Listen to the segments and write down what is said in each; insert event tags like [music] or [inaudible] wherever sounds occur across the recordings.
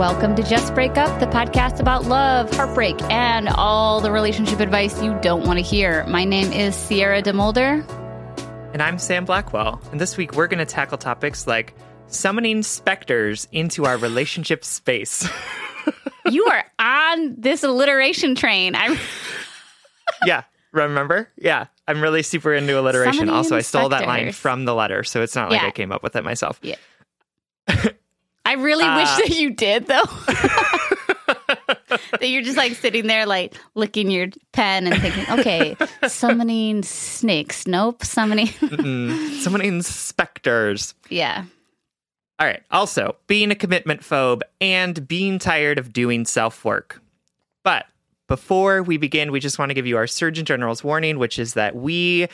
Welcome to Just Break Up, the podcast about love, heartbreak, and all the relationship advice you don't want to hear. My name is Sierra DeMulder. And I'm Sam Blackwell. And this week we're going to tackle topics like summoning specters into our relationship space. [laughs] you are on this alliteration train. I [laughs] Yeah, remember? Yeah. I'm really super into alliteration. Summoning also, I stole that line from the letter, so it's not like Yeah. I came up with it myself. Yeah. [laughs] I really Uh, wish that you did though. [laughs] that you're just like sitting there like licking your pen and thinking, okay, summoning snakes. Nope, summoning [laughs] Mm, summoning specters. Yeah. All right. Also, being a commitment phobe and being tired of doing self work. But before we begin, we just want to give you our Surgeon General's warning, which is that we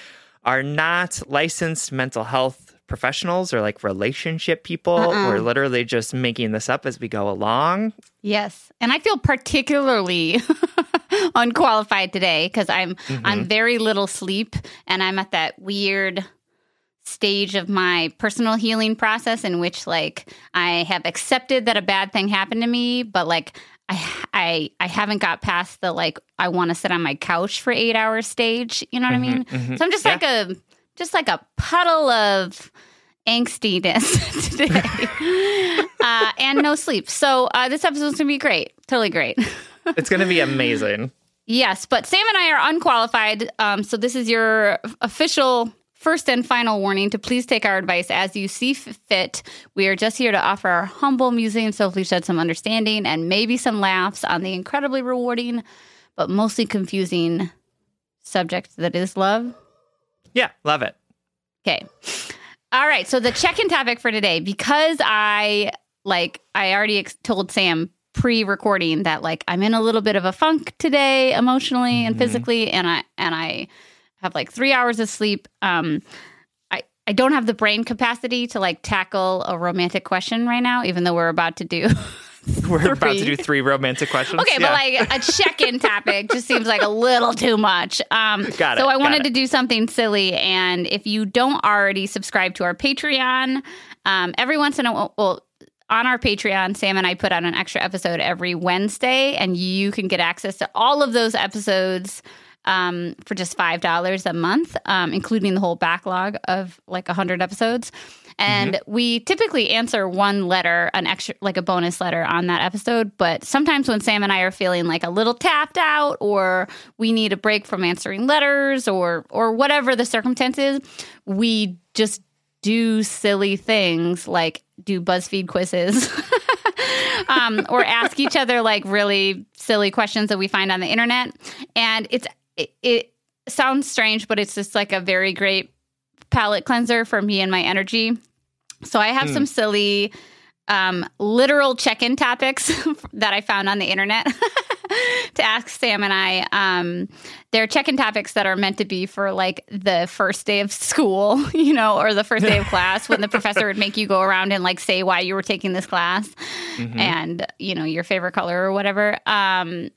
are not licensed mental health professionals or like relationship people. Uh-uh. We're literally just making this up as we go along. Yes. And I feel particularly [laughs] unqualified today because I'm Mm-hmm. on very little sleep and I'm at that weird stage of my personal healing process in which like I have accepted that a bad thing happened to me, but like I I I haven't got past the like I want to sit on my couch for 8 hours stage, you know what I mean? So I'm just Yeah. like a just like a puddle of angstiness [laughs] today [laughs] uh, and no sleep. So uh, this episode's gonna be great, totally great. [laughs] It's going to be amazing. yes, but Sam and I are unqualified. Um, so this is your official first and final warning to please take our advice as you see fit. We are just here to offer our humble musings, so hopefully shed some understanding and maybe some laughs on the incredibly rewarding, but mostly confusing subject that is love. Yeah, love it. Okay. All right. So the check-in topic for today, because I like I already ex- told Sam pre-recording that like I'm in a little bit of a funk today, emotionally and physically, and I and I have like three hours of sleep. Um, I I don't have the brain capacity to like tackle a romantic question right now, even though we're about to do. [laughs] [laughs] We're about to do three romantic questions. Okay, Yeah. but like a check-in topic just seems like a little too much. Um, Got it, so I wanted it. to do something silly, and if you don't already subscribe to our Patreon, um, every once in a while, well, on our Patreon, Sam and I put out an extra episode every Wednesday, and you can get access to all of those episodes um, for just five dollars a month, um, including the whole backlog of like hundred episodes. And we typically answer one letter, an extra, like a bonus letter on that episode. But sometimes when Sam and I are feeling like a little tapped out, or we need a break from answering letters, or or whatever the circumstances, we just do silly things like do BuzzFeed quizzes. [laughs] um, or ask each other like really silly questions that we find on the internet. And it's it, it sounds strange, but it's just like a very great palate cleanser for me and my energy. So I have some silly um, literal check-in topics [laughs] that I found on the internet [laughs] to ask Sam and I. Um, they're check-in topics that are meant to be for like the first day of school, [laughs] you know, or the first day of class when the professor would make you go around and like say why you were taking this class and you know your favorite color or whatever. Um,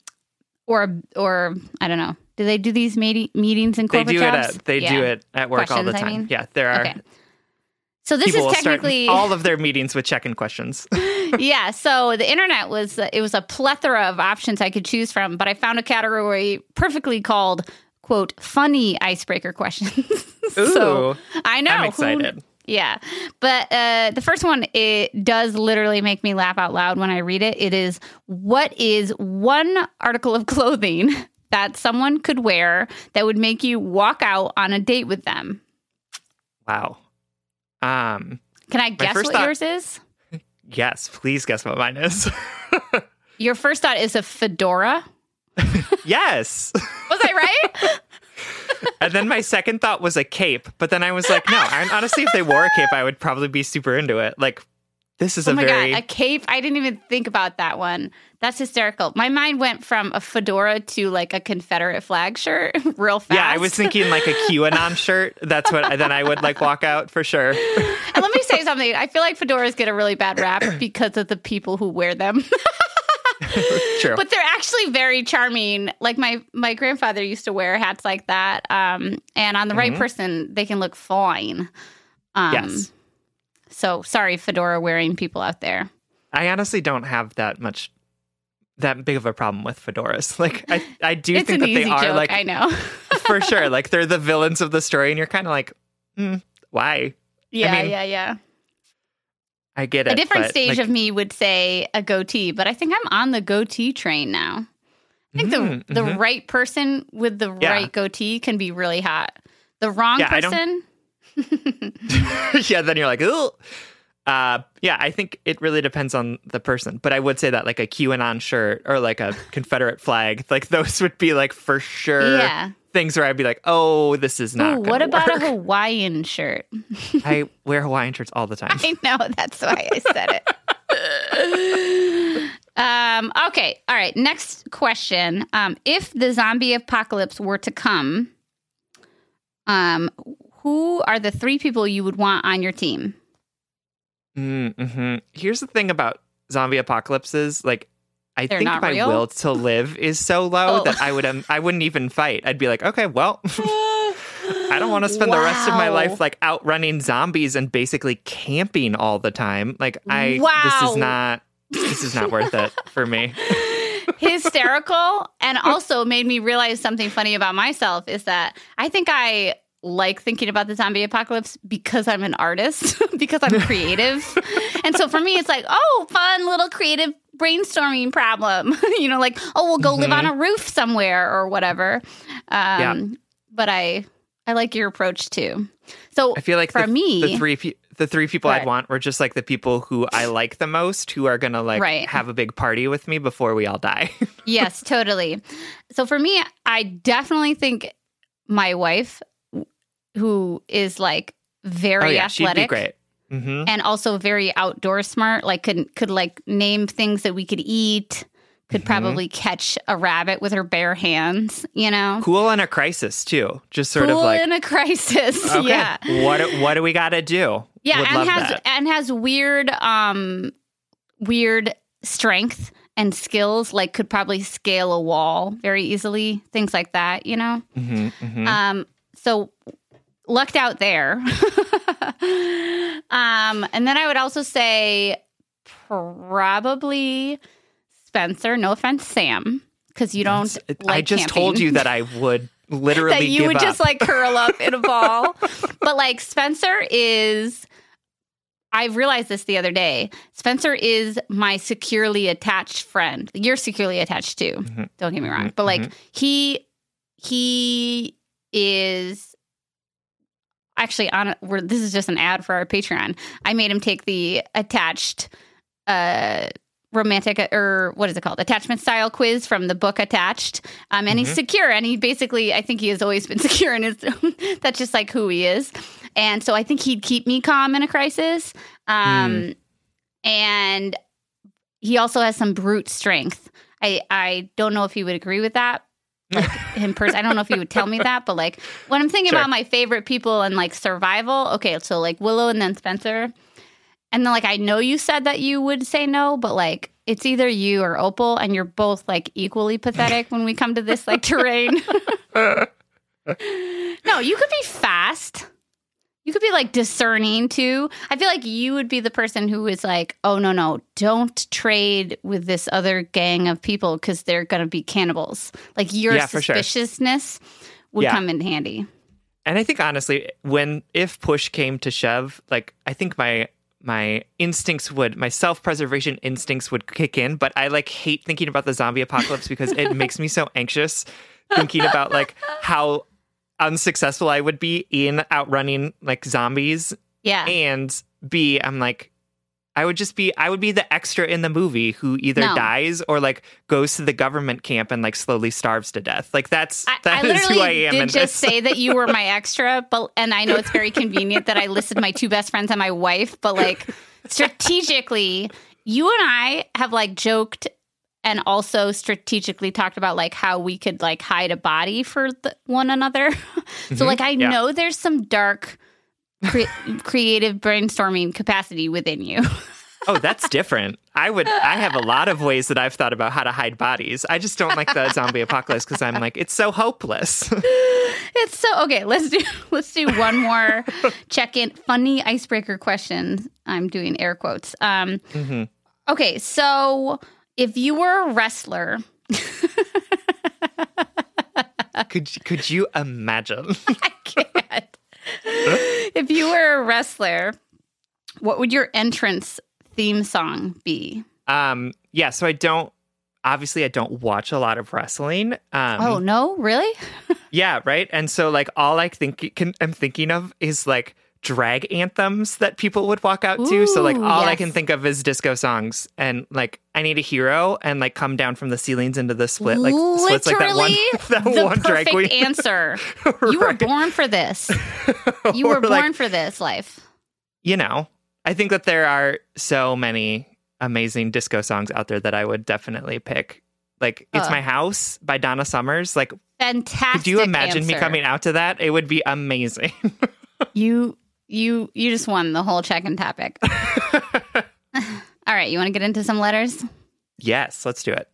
or or I don't know. Do they do these meeti- meetings in they corporate do it at they Yeah. do it at work all the Questions, I time. mean? Yeah, there are Okay. So this is technically [laughs] all of their meetings with check-in questions. [laughs] [laughs] yeah. So the internet was it was a plethora of options I could choose from, but I found a category perfectly called quote funny icebreaker questions. so Ooh, I know I'm who- excited. yeah, but uh, the first one it does literally make me laugh out loud when I read it. It is what is one article of clothing that someone could wear that would make you walk out on a date with them? Wow. Um, Can I guess what thought- yours is? [laughs] yes, please guess what mine is. [laughs] Your first thought is a fedora. [laughs] yes. Was I right? And then my second thought was a cape, but then I was like, no, honestly, if they wore a cape, I would probably be super into it. Like This is Oh a my very god, a cape! I didn't even think about that one. That's hysterical. My mind went from a fedora to like a Confederate flag shirt [laughs] real fast. yeah. I was thinking like a QAnon [laughs] shirt. That's what then I would like walk out for sure. [laughs] And let me say something. I feel like fedoras get a really bad rap [clears throat] because of the people who wear them. True. but they're actually very charming. Like my my grandfather used to wear hats like that. Um, and on the right person, they can look fine. Um, Yes. So sorry, fedora wearing people out there. I honestly don't have that much that big of a problem with fedoras. [laughs] Like I I do think that they are joke. like I know. [laughs] for sure. Like they're the villains of the story, and you're kind of like, hmm, why? yeah, mean, yeah, yeah. I get it. A different but, stage like, of me would say a goatee, but I think I'm on the goatee train now. I think Mhm, the the mhm. right person with the Yeah. right goatee can be really hot. The wrong Yeah, I don't- person, [laughs] [laughs] yeah, then you're like, oh. Uh, yeah, I think it really depends on the person, but I would say that like a QAnon shirt or like a [laughs] Confederate flag, like those would be like for sure Yeah. things where I'd be like, oh, this is not. Ooh, what about work. a Hawaiian shirt? I wear Hawaiian shirts all the time. I know that's why I said it. um, okay, all right. Next question: um, If the zombie apocalypse were to come, um, who are the three people you would want on your team? Mm-hmm. Here's the thing about zombie apocalypses, like. I They're think my real? will to [laughs] live is so low Oh. that I would um, I wouldn't even fight. I'd be like, okay, well, [laughs] I don't want to spend the rest of my life like outrunning zombies and basically camping all the time. Like I wow. this is not this is not worth it for me. [laughs] hysterical and also made me realize something funny about myself is that I think I like thinking about the zombie apocalypse because I'm an artist, [laughs] because I'm creative. and so for me, it's like, oh, fun little creative brainstorming problem. [laughs] you know, like, oh, we'll go live on a roof somewhere or whatever. Um, But I, I like your approach too. So I feel like for the, me, the three pe- the three people Right. I'd want were just like the people who I like the most, who are gonna like Right. have a big party with me before we all die. [laughs] yes, totally. So for me, I definitely think my wife, who is like very oh yeah, athletic, she'd be great. hmm and also very outdoor smart, like could could like name things that we could eat, could Mhm. probably catch a rabbit with her bare hands, you know. Cool in a crisis too. Just sort Cool of like in a crisis, [laughs] okay, yeah, what do- what do we got to do? yeah, Would and has that. and has weird, um, weird strength and skills. Like could probably scale a wall very easily, things like that, you know. Mhm, mhm. Um, so lucked out there. [laughs] um, and then I would also say probably Spencer. No offense, Sam, because you don't. Like I just camping. told you that I would [laughs] literally that you would up. just like curl up in a [laughs] ball. but like Spencer is. I realized this the other day. Spencer is my securely attached friend. You're securely attached too. Mhm. Don't get me wrong. Mhm. But like he he is actually on we're, this is just an ad for our Patreon. I made him take the attached uh romantic or what is it called? Attachment style quiz from the book attached. Um and he's Mhm. secure and he basically i think he has always been [laughs] secure and [laughs] that's just like who he is. And so i think he'd keep me calm in a crisis. Um and he also has some brute strength. I i don't know if he would agree with that like [laughs] him person i don't know if you would tell me that but like when i'm thinking Sure. about my favorite people and like survival okay so like willow and then spencer and then like I know you said that you would say no, but like it's either you or Opal, and you're both like equally pathetic when we come to this like terrain. [laughs] [laughs] no, you could be fast. You could be like discerning too. I feel like you would be the person who is like, oh no, no, don't trade with this other gang of people because they're gonna be cannibals. Like your Yeah, for sure. suspiciousness would Yeah. come in handy. And I think honestly, when if push came to shove, like I think my my instincts would my self-preservation instincts would kick in, but I like hate thinking about the zombie apocalypse because it [laughs] makes me so anxious thinking about like how unsuccessful I would be in outrunning like zombies Yeah. and B I'm like I would just be I would be the extra in the movie who either No. dies or like goes to the government camp and like slowly starves to death. Like that's I, that I is who I am did in just say that you were my [laughs] extra, but and I know it's very convenient that I listed my two best friends and my wife, but like [laughs] strategically, you and I have like joked and also strategically talked about like how we could like hide a body for the, one another. [laughs] so like I yeah. know there's some dark cre- [laughs] creative brainstorming capacity within you. [laughs] Oh, that's different. I would. I have a lot of ways that I've thought about how to hide bodies. I just don't like the zombie apocalypse because I'm like, it's so hopeless. it's so okay. Let's do let's do one more check in. Funny icebreaker question. I'm doing air quotes. Um, hmm okay, so if you were a wrestler, [laughs] Could could you imagine? [laughs] I can't. if you were a wrestler, what would your entrance theme song be? um, yeah. So I don't. Obviously, I don't watch a lot of wrestling. Um, oh no, really? [laughs] Yeah, right. And so like all I think can I'm thinking of is like drag anthems that people would walk out to. So like Ooh, all I can think of is disco songs and like I need a hero and like come down from the ceilings into the split like splits like that one Literally, [laughs] that the one drag queen. answer. [laughs] You were born for this. [laughs] You were born like, for this life. you know, I think that there are so many amazing disco songs out there that I would definitely pick. Like It's Uh. My House by Donna Summers. Like Fantastic. could you imagine me coming out to that? It would be amazing. You you you just won the whole check-in topic. [laughs] All right, you want to get into some letters? Yes, let's do it.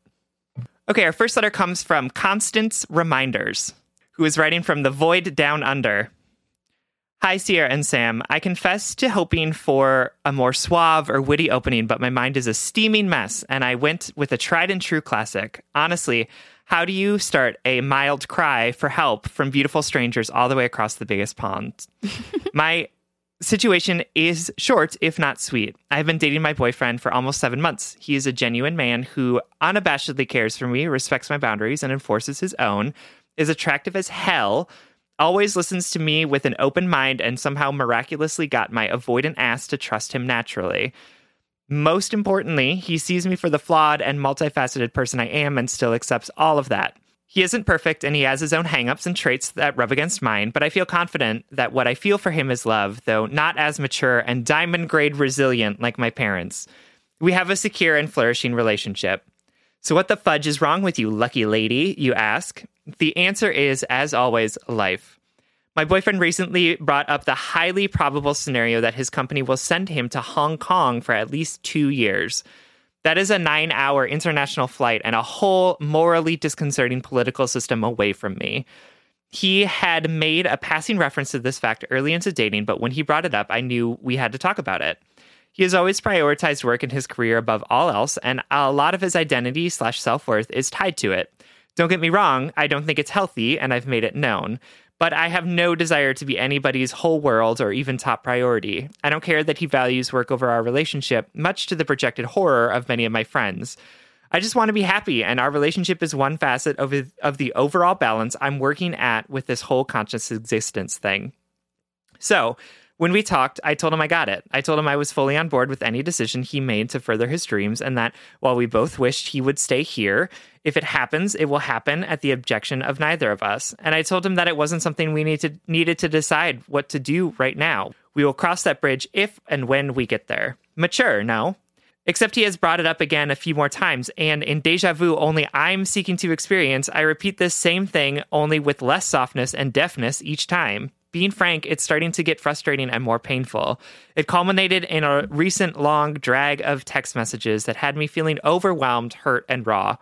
Okay, our first letter comes from Constance Reminders, who is writing from the void down under. Hi, Sierra and Sam. I confess to hoping for a more suave or witty opening, but my mind is a steaming mess, and I went with a tried and true classic. Honestly, how do you start a mild cry for help from beautiful strangers all the way across the biggest pond? [laughs] my situation is short, if not sweet. I've been dating my boyfriend for almost seven months. He is a genuine man who unabashedly cares for me, respects my boundaries, and enforces his own, is attractive as hell, always listens to me with an open mind, and somehow miraculously got my avoidant ass to trust him naturally. Most importantly, he sees me for the flawed and multifaceted person I am and still accepts all of that. He isn't perfect and he has his own hangups and traits that rub against mine, but I feel confident that what I feel for him is love, though not as mature and diamond grade resilient like my parents. We have a secure and flourishing relationship. So, what the fudge is wrong with you, lucky lady? You ask. The answer is, as always, life. My boyfriend recently brought up the highly probable scenario that his company will send him to Hong Kong for at least two years. That is a nine hour international flight and a whole morally disconcerting political system away from me. He had made a passing reference to this fact early into dating, but when he brought it up, I knew we had to talk about it. He has always prioritized work and his career above all else, and a lot of his identity slash self worth is tied to it. Don't get me wrong, I don't think it's healthy, and I've made it known. But I have no desire to be anybody's whole world or even top priority. I don't care that he values work over our relationship, much to the projected horror of many of my friends. I just want to be happy, and our relationship is one facet of, of the overall balance I'm working at with this whole conscious existence thing. So, when we talked, I told him I got it. I told him I was fully on board with any decision he made to further his dreams, and that while we both wished he would stay here, if it happens, it will happen at the objection of neither of us. And I told him that it wasn't something we need to, needed to decide what to do right now. We will cross that bridge if and when we get there. Mature, no? Except he has brought it up again a few more times, and in deja vu only I'm seeking to experience, I repeat this same thing only with less softness and deafness each time. Being frank, it's starting to get frustrating and more painful. It culminated in a recent long drag of text messages that had me feeling overwhelmed, hurt, and raw.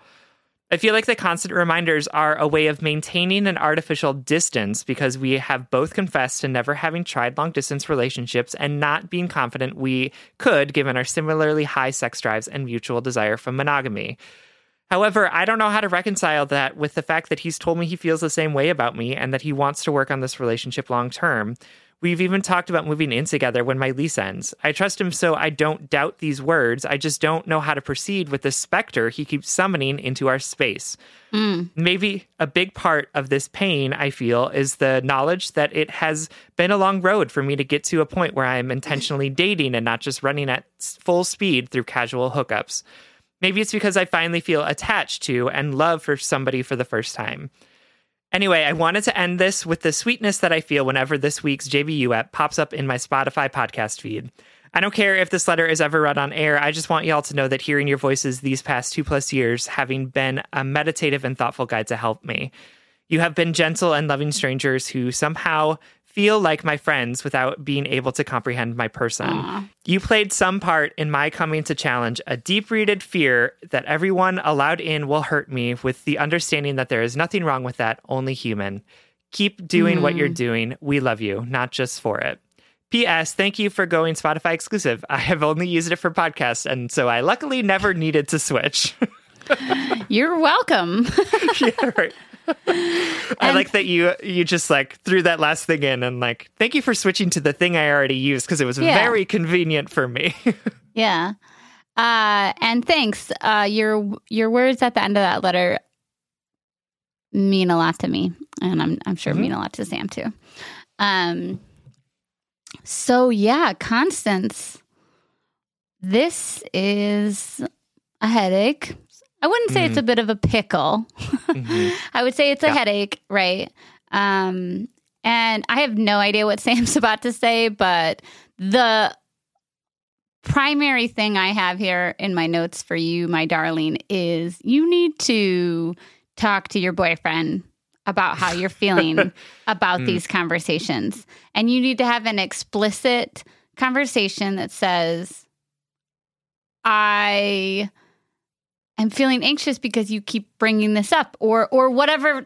I feel like the constant reminders are a way of maintaining an artificial distance because we have both confessed to never having tried long distance relationships and not being confident we could given our similarly high sex drives and mutual desire for monogamy. However, I don't know how to reconcile that with the fact that he's told me he feels the same way about me and that he wants to work on this relationship long term. We've even talked about moving in together when my lease ends. I trust him so I don't doubt these words. I just don't know how to proceed with the specter he keeps summoning into our space. Hmm. Maybe a big part of this pain I feel is the knowledge that it has been a long road for me to get to a point where I'm intentionally dating and not just running at full speed through casual hookups. Maybe it's because I finally feel attached to and love for somebody for the first time. Anyway, I wanted to end this with the sweetness that I feel whenever this week's JBU app pops up in my Spotify podcast feed. I don't care if this letter is ever read on air. I just want y'all to know that hearing your voices these past two plus years, having been a meditative and thoughtful guide to help me. You have been gentle and loving strangers who somehow feel like my friends without being able to comprehend my person. Aw. You played some part in my coming to challenge a deep rooted fear that everyone allowed in will hurt me, with the understanding that there is nothing wrong with that, only human. Keep doing what you're mm. doing. We love you, not just for it. P.S. Thank you for going Spotify exclusive. I have only used it for podcasts, and so I luckily never needed to switch. [laughs] You're welcome. [laughs] yeah, right. I like that you you just like threw that last thing in and like thank you for switching to the thing I already used because it was Yeah. very convenient for me. [laughs] yeah. Uh, and thanks. Uh, your your words at the end of that letter mean a lot to me, and I'm I'm sure mean a lot to Sam too. Um. So yeah, Constance, this is a headache. I wouldn't say it's mm. a bit of a pickle. Mm-hmm. [laughs] I would say it's a Yeah. headache, right? Um, and I have no idea what [laughs] Sam's about to say, but the primary thing I have here in my notes for you, my darling, is you need to talk to your boyfriend about how you're feeling [laughs] about mm. these conversations. And you need to have an explicit conversation that says, I am feeling anxious because you keep bringing this up or or whatever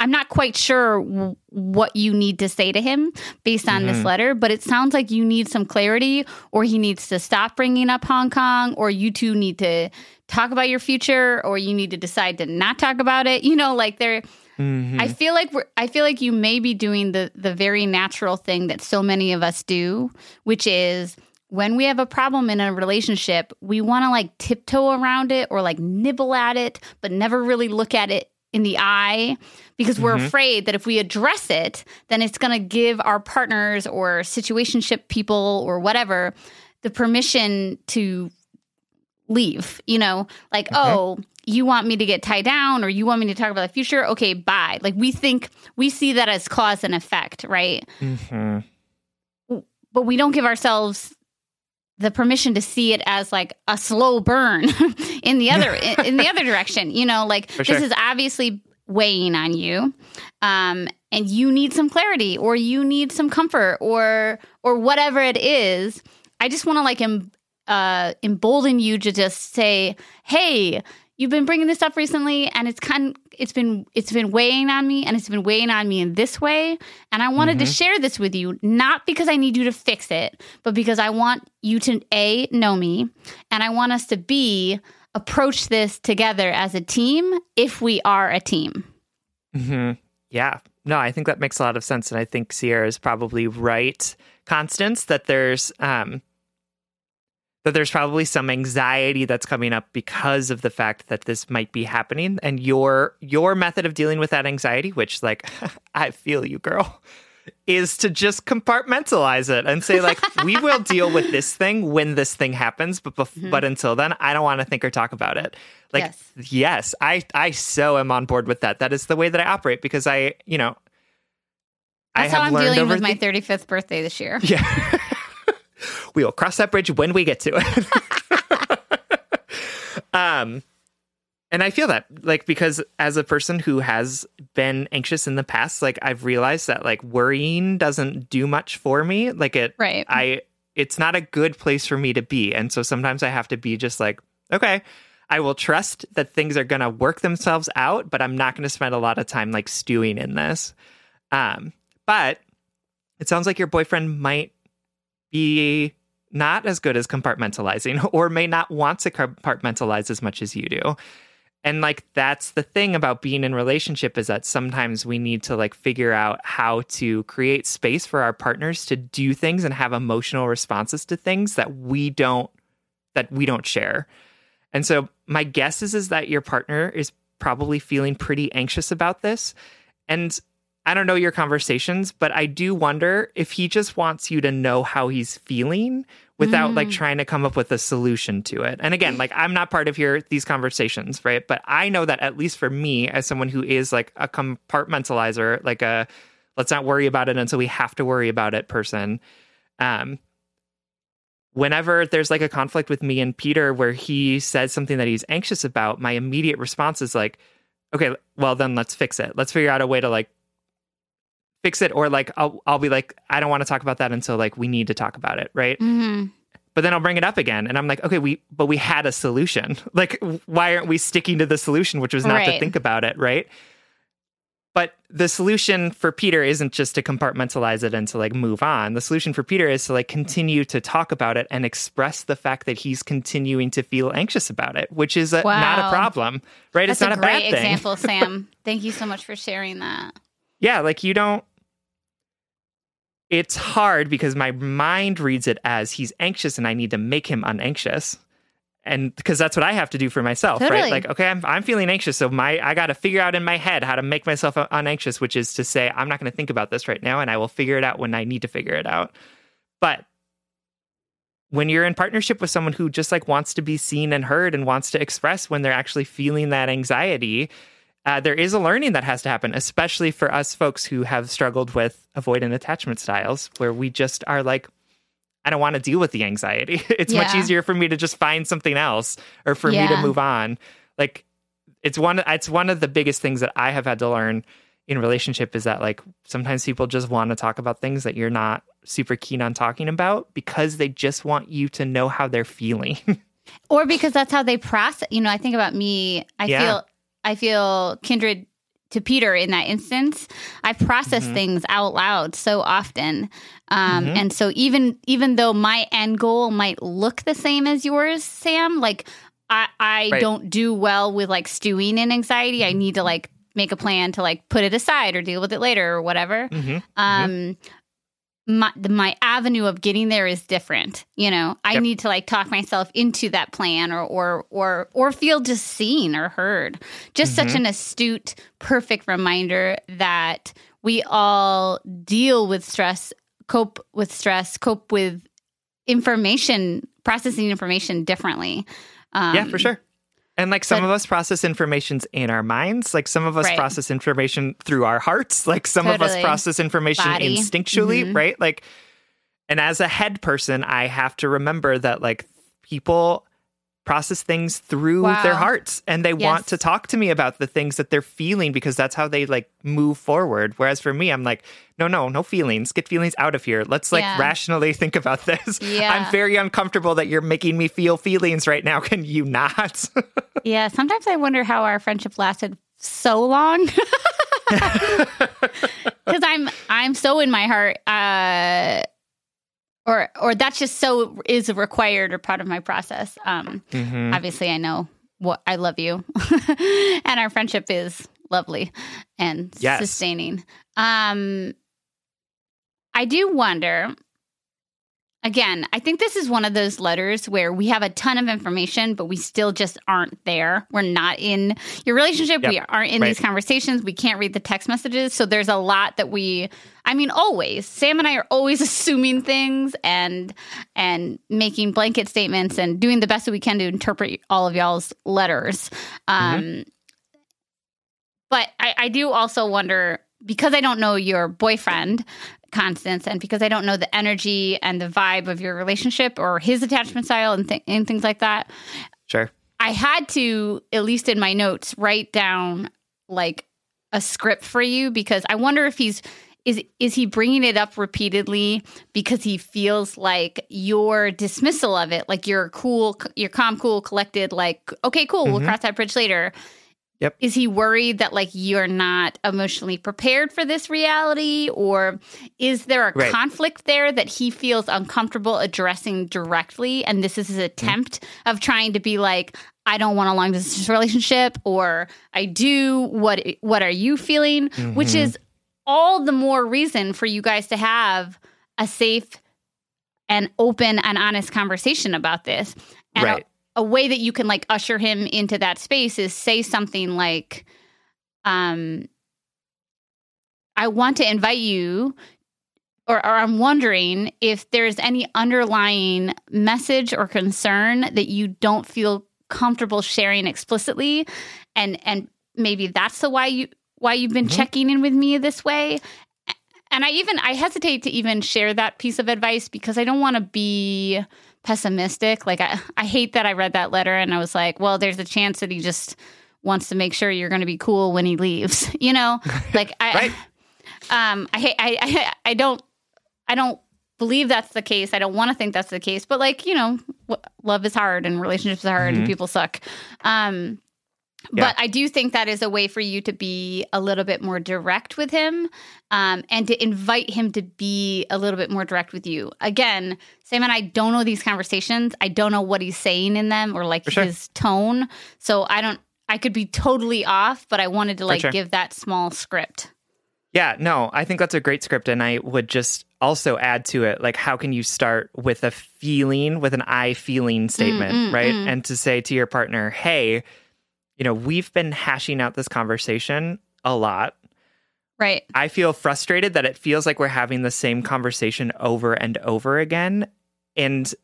I'm not quite sure w- what you need to say to him based on this mm-hmm. letter, but it sounds like you need some clarity, or he needs to stop bringing up Hong Kong, or you two need to talk about your future, or you need to decide to not talk about it. You know, like there. I mm-hmm. feel like we're. I feel like you may be doing the the very natural thing that so many of us do, which is when we have a problem in a relationship, we want to like tiptoe around it or like nibble at it, but never really look at it in the eye because we're afraid that if we address it, then it's going to give our partners or situationship people or whatever the permission to leave. You know, like, oh, you want me to get tied down or you want me to talk about the future? Okay, bye. Like, we think we see that as cause and effect, right? Mhm. But we don't give ourselves the permission to see it as like a slow burn [laughs] in the other [laughs] in, in the other direction you know like For sure. this is obviously weighing on you um and you need some clarity or you need some comfort or or whatever it is i just want to like em, uh embolden you to just say hey you've been bringing this up recently and it's kind it's been it's been weighing on me and it's been weighing on me in this way and i wanted to share this with you not because i need you to fix it but because i want you to a know me and i want us to b approach this together as a team if we are a team hmm Yeah. No, I think that makes a lot of sense. And I think Sierra is probably right, Constance, that there's um that there's probably some anxiety that's coming up because of the fact that this might be happening. And your your method of dealing with that anxiety, which like [laughs] I feel you, girl, is to just compartmentalize it and say, like, [laughs] we will deal with this thing when this thing happens, but bef- mm-hmm. but until then, I don't want to think or talk about it. Like Yes. yes, I I so am on board with that. That is the way that I operate because I, you know, that's I how i'm dealing with my 35th birthday this year [laughs] yeah. We will cross that bridge when we get to it. [laughs] um and I feel that like because as a person who has been anxious in the past, like I've realized that like worrying doesn't do much for me. Like it Right. I it's not a good place for me to be. And so sometimes I have to be just like, okay, I will trust that things are going to work themselves out, but I'm not going to spend a lot of time like stewing in this. Um, but it sounds like your boyfriend might be not as good as compartmentalizing [laughs] or may not want to compartmentalize as much as you do. And like that's the thing about being in relationship is that sometimes we need to like figure out how to create space for our partners to do things and have emotional responses to things that we don't that we don't share. And so my guess is is that your partner is probably feeling pretty anxious about this. And I don't know your conversations, but I do wonder if he just wants you to know how he's feeling without like trying to come up with a solution to it. And again, like I'm not part of here these conversations, right? But I know that at least for me as someone who is like a compartmentalizer, like a let's not worry about it until we have to worry about it person, um whenever there's like a conflict with me and Peter where he says something that he's anxious about, my immediate response is like, okay, well then let's fix it. Let's figure out a way to like fix it or like I'll I'll be like I don't want to talk about that until like we need to talk about it, right? Mm-hmm. But then I'll bring it up again and I'm like, okay, we but we had a solution. [laughs] Like why aren't we sticking to the solution which was not Right. to think about it, right? But the solution for Peter isn't just to compartmentalize it and to like move on. The solution for Peter is to like continue to talk about it and express the fact that he's continuing to feel anxious about it, which is a, not a problem, right? That's it's not a a, great bad thing. example, Sam. [laughs] Thank you so much for sharing that. yeah, like you don't. It's hard because my mind reads it as he's anxious and I need to make him unanxious. And because that's what I have to do for myself, Totally. right? Like, okay, I'm, I'm feeling anxious. So my I got to figure out in my head how to make myself unanxious, which is to say, I'm not going to think about this right now and I will figure it out when I need to figure it out. But when you're in partnership with someone who just like wants to be seen and heard and wants to express when they're actually feeling that anxiety, uh, there is a learning that has to happen, especially for us folks who have struggled with avoidant attachment styles, where we just are like, I don't want to deal with the anxiety. [laughs] It's much easier for me to just find something else or for me to move on. Like it's one it's one of the biggest things that I have had to learn in relationship is that like sometimes people just want to talk about things that you're not super keen on talking about because they just want you to know how they're feeling. [laughs] or because that's how they process you know i think about me i Yeah. feel i feel kindred to peter in that instance i process Mhm. things out loud so often um, Mhm. and so even even though my end goal might look the same as yours sam like i i Right. don't do well with like stewing in anxiety i need to like make a plan to like put it aside or deal with it later or whatever mm-hmm. um my the, my avenue of getting there is different you know i Yep. need to like talk myself into that plan or or or or feel just seen or heard just such Mhm. an astute perfect reminder that we all deal with stress cope with stress cope with information processing information differently um, yeah, for sure. And like some but- of us process informations in our minds, like some of us Right. process information through our hearts, like some of us process information Body. instinctually, Mhm. right? Like, and as a head person, I have to remember that like people process things through Wow. their hearts and they want to talk to me about the things that they're feeling because that's how they like move forward. Whereas for me, I'm like, no, no, no feelings. Get feelings out of here. Let's like Yeah. rationally [laughs] think about this. Yeah. I'm very uncomfortable that you're making me feel feelings right now. [laughs] Can you not? [laughs] yeah sometimes i wonder how our friendship lasted so long because i'm i'm so in my heart uh or or that's just so is required or part of my process um Mhm. obviously i know what i love you [laughs] and our friendship is lovely and Yes. sustaining um i do wonder again i think this is one of those letters where we have a ton of information but we still just aren't there. We're not in your relationship. We aren't in Right. these conversations. We can't read the text messages. So there's a lot that we i mean always. Sam and i are always [laughs] assuming things and and making blanket statements and doing the best that we can to interpret all of y'all's letters. Um but I, I do also wonder because I don't know your boyfriend, Constance, and because I don't know the energy and the vibe of your relationship or his attachment style and, th- and things like that, Sure. I had to, at least in my notes, write down like a script for you because I wonder if he's is is he bringing it up repeatedly because he feels like your dismissal of it, like you're cool, you're calm, cool, collected, like okay, cool, we'll Mhm. cross that bridge later. Yep. Is he worried that like you're not emotionally prepared for this reality, or is there a Right. conflict there that he feels uncomfortable addressing directly, and this is his attempt of trying to be like, I don't want a long distance relationship, or I do. What What are you feeling? Which Mhm. is all the more reason for you guys to have a safe and open and honest conversation about this. And Right. A, way that you can like usher him into that space is say something like, um, I want to invite you or, or I'm wondering if there's any underlying message or concern that you don't feel comfortable sharing explicitly and and maybe that's the why you why you've been Mhm. checking in with me this way and I even I hesitate to even share that piece of advice because I don't want to be pessimistic. Like I, I hate that I read that letter and I was like, well, there's a chance that he just wants to make sure you're going to be cool when he leaves. [laughs] You know, like I, Right. um, I, hate- I, I, I don't, I don't believe that's the case. I don't want to think that's the case. But like you know, w- love is hard and relationships are hard and people suck. Um, Yeah. But I do think that is a way for you to be a little bit more direct with him um, and to invite him to be a little bit more direct with you. Again, Sam and I don't know these conversations. I don't know what he's saying in them or like For sure. his tone. So I don't, I could be totally off, but I wanted to like sure. give that small script. Yeah, no, I think that's a great script. And I would just also add to it, like, how can you start with a feeling, with an I feeling statement, mm, right? mm. And to say to your partner, hey, you know, we've been hashing out this conversation a lot. Right. I feel frustrated that it feels like we're having the same conversation over and over again. And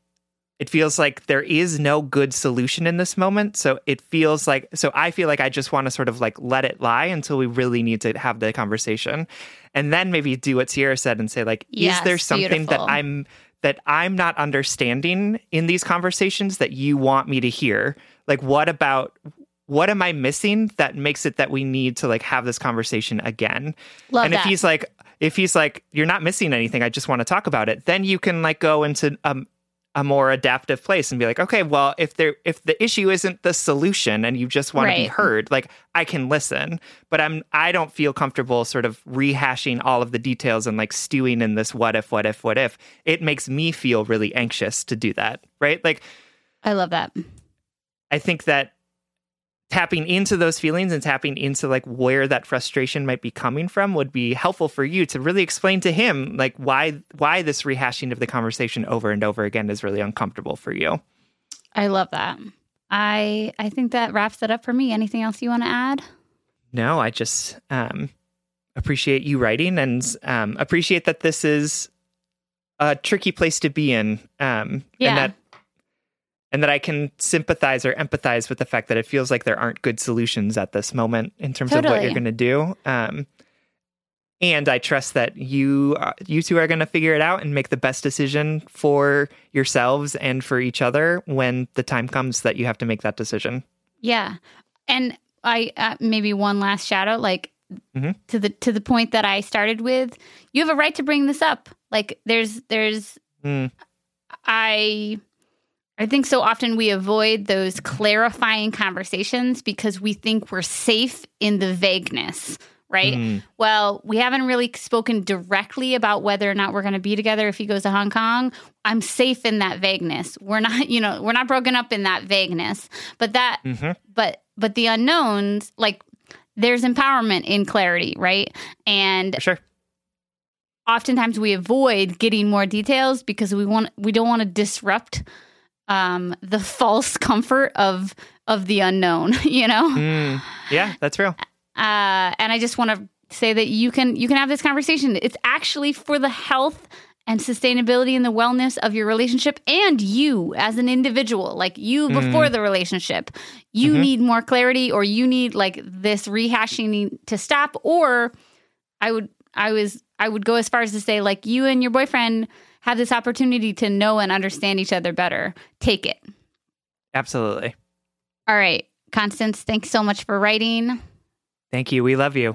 it feels like there is no good solution in this moment. So it feels like, so I feel like I just want to sort of like let it lie until we really need to have the conversation. And then maybe do what Sierra said and say, like, Yes, is there something beautiful. that I'm, that I'm not understanding in these conversations that you want me to hear? Like, what about, what am I missing that makes it that we need to like have this conversation again? Love and that. if he's like, if he's like, you're not missing anything, I just want to talk about it, then you can like go into um, a more adaptive place and be like, okay, well, if there, if the issue isn't the solution and you just want to be heard, like I can listen, but I'm, I don't feel comfortable sort of rehashing all of the details and like stewing in this what if, what if, what if. It makes me feel really anxious to do that, right? Like, I love that. I think that tapping into those feelings and tapping into like where that frustration might be coming from would be helpful for you to really explain to him like why why this rehashing of the conversation over and over again is really uncomfortable for you. I love that. I I think that wraps it up for me. Anything else you want to add? No, I just um appreciate you writing and um appreciate that this is a tricky place to be in. Um Yeah. and that and that I can sympathize or empathize with the fact that it feels like there aren't good solutions at this moment in terms of what you're going to do. Um, and I trust that you uh, you two are going to figure it out and make the best decision for yourselves and for each other when the time comes that you have to make that decision. Yeah, and I uh, maybe one last shout out, like Mhm. to the to the point that I started with. You have a right to bring this up. Like there's there's Mm. I I think so often we avoid those clarifying conversations because we think we're safe in the vagueness, right? Mm. Well, we haven't really spoken directly about whether or not we're going to be together if he goes to Hong Kong. I'm safe in that vagueness. We're not, [laughs] you know, we're not broken up in that vagueness. But that Mhm. but but the unknowns like there's empowerment in clarity, right? And For sure. oftentimes we avoid getting more details because we want we don't want to disrupt um the false comfort of of the unknown, [laughs] you know? Mm. Yeah, that's real. uh, and I just want to say that you can you can have this conversation. It's actually for the health and sustainability and the wellness of your relationship and you as an individual, like you before the relationship. You Mhm. need more clarity, or you need like this rehashing to stop. Or I would I was I would go as far as to say like you and your boyfriend have this opportunity to know and understand each other better. Take it. Absolutely. All right, Constance. Thanks so much for writing. Thank you. We love you.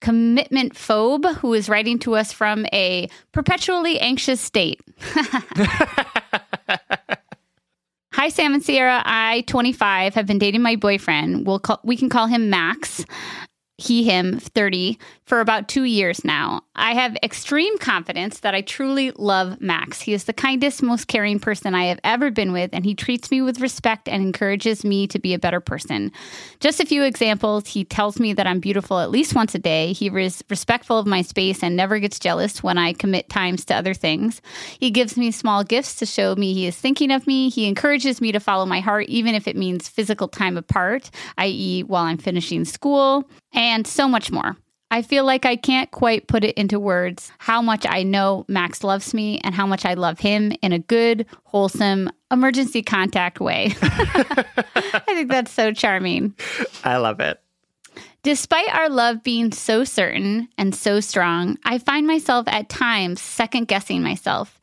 commitment phobe who is writing to us from a perpetually anxious state. [laughs] Hi, Sam and Sierra. I, 25, have been dating my boyfriend. We'll call, we can call him Max he, him, 30, for about two years now. I have extreme confidence that I truly love Max. He is the kindest, most caring person I have ever been with, and he treats me with respect and encourages me to be a better person. Just a few examples he tells me that I'm beautiful at least once a day. He is respectful of my space and never gets jealous when I commit times to other things. He gives me small gifts to show me he is thinking of me. He encourages me to follow my heart, even if it means physical time apart, i.e., while I'm finishing school. And so much more. I feel like I can't quite put it into words how much I know Max loves me and how much I love him in a good, wholesome, emergency contact way. [laughs] I think that's so charming. I love it. Despite our love being so certain and so strong, I find myself at times second guessing myself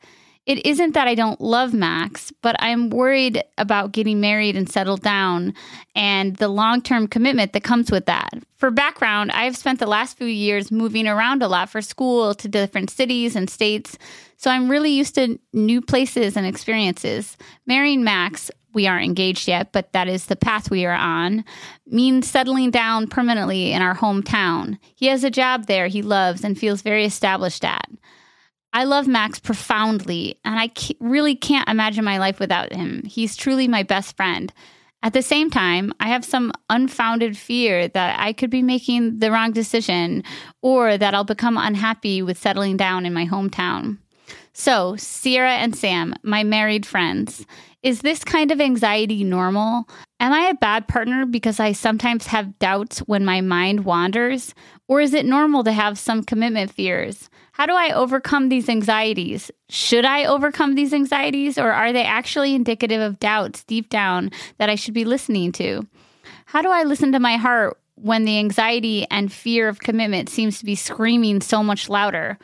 it isn't that I don't love Max, but I'm worried about getting married and settled down and the long term commitment that comes with that. For background, I've spent the last few years moving around a lot for school to different cities and states, so I'm really used to new places and experiences. Marrying Max, we aren't engaged yet, but that is the path we are on, means settling down permanently in our hometown. He has a job there he loves and feels very established at. I love Max profoundly, and I really can't imagine my life without him. He's truly my best friend. At the same time, I have some unfounded fear that I could be making the wrong decision or that I'll become unhappy with settling down in my hometown. So, Sierra and Sam, my married friends, is this kind of anxiety normal? Am I a bad partner because I sometimes have doubts when my mind wanders? Or is it normal to have some commitment fears? How do I overcome these anxieties? Should I overcome these anxieties, or are they actually indicative of doubts deep down that I should be listening to? How do I listen to my heart when the anxiety and fear of commitment seems to be screaming so much louder?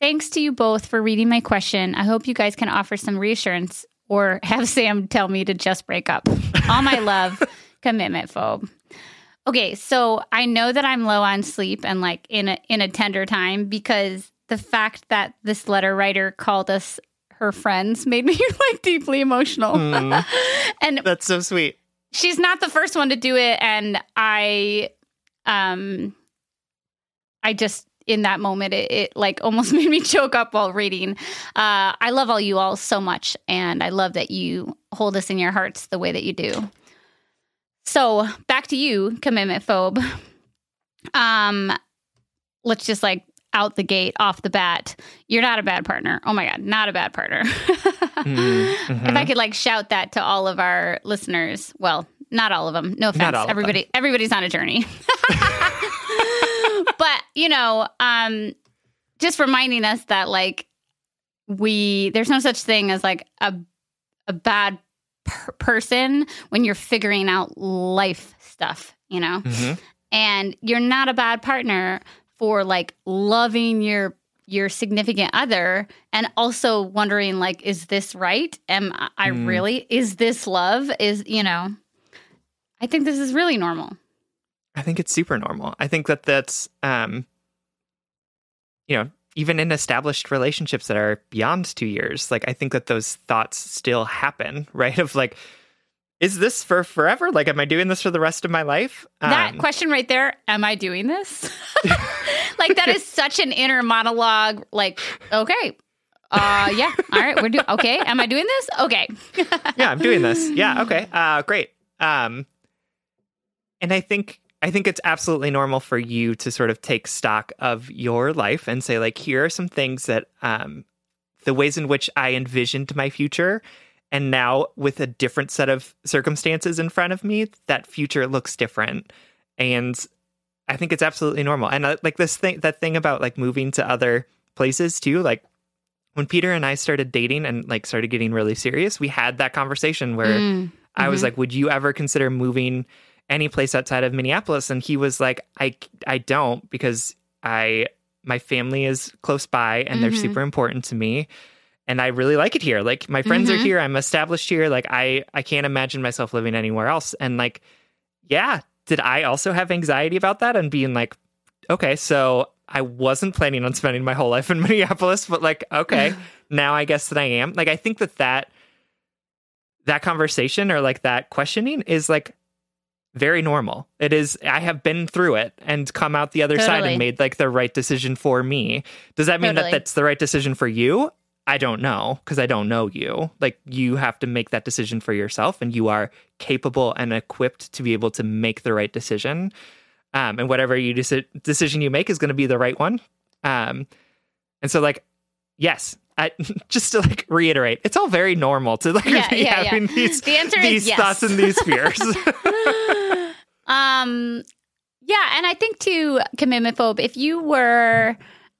Thanks to you both for reading my question. I hope you guys can offer some reassurance or [laughs] have Sam tell me to just break up. All my love, [laughs] commitment phobe. Okay, so I know that I'm low on sleep and like in a in a tender time because the fact that this letter writer called us her friends made me [laughs] like deeply emotional. Mm. [laughs] and That's so sweet. she's not the first one to do it and I um I just in that moment it, it like [laughs] almost made me choke up while reading. Uh I love all you all so much and I love that you hold us in your hearts the way that you do. So, back to you, commitment phobe. Um let's just like out the gate off the bat. You're not a bad partner. Oh my god, not a bad partner. [laughs] Mm, If. I could like shout that to all of our listeners, well, not all of them. No offense. Everybody everybody's on a journey. [laughs] but, you know, um just reminding us that like we there's no such thing as like a a bad per- person when you're figuring out life stuff, you know? Mhm. and you're not a bad partner for like loving your your significant other and also wondering like is this right am i Mm. really is this love is you know i think this is really normal I think it's super normal. I think that that's, um, you know, even in established relationships that are beyond two years, like I think that those thoughts still happen, [laughs] right? Of like, is this for forever? Like, am I doing this for the rest of my life? that Um, question right there am i doing this [laughs] like that is such an inner monologue like okay uh yeah all right we're doing okay am i doing this okay [laughs] yeah, I'm doing this. Yeah, okay. Uh great. Um and I think I think it's absolutely normal for you to sort of take stock of your life and say like here are some things that um the ways in which I envisioned my future and now with a different set of circumstances in front of me that future looks different and I think it's absolutely normal. And uh, like this thing that thing about like moving to other places too like when Peter and I started dating and like started getting really serious, we had that conversation where Mm, I was mhm. like, "Would you ever consider moving any place outside of Minneapolis?" And he was like, "I I don't because I my family is close by and they're Mhm. super important to me." And I really like it here. Like my friends are Mhm. here. I'm established here. Like I I can't imagine myself living anywhere else. And like yeah, did I also have anxiety about that and being like, okay, so I wasn't planning on spending my whole life in [laughs] Minneapolis, but like, okay, [laughs] now I guess that I am. Like, I think that that that conversation or like that questioning is like very normal. It is. I have been through it and come out the other side and made like the right decision for me. Does that mean Totally. that that's the right decision for you? I don't know because I don't know you. Like you have to make that decision for yourself, and you are capable and equipped to be able to make the right decision. Um, and whatever you deci- decision you make is going to be the right one. Um, and so, like, yes, I, [laughs] just to like reiterate, it's all very normal to like Yeah, be yeah, yeah. having these The these yes. thoughts and these fears. [laughs] [laughs] um yeah and i think to commitment phobe if you were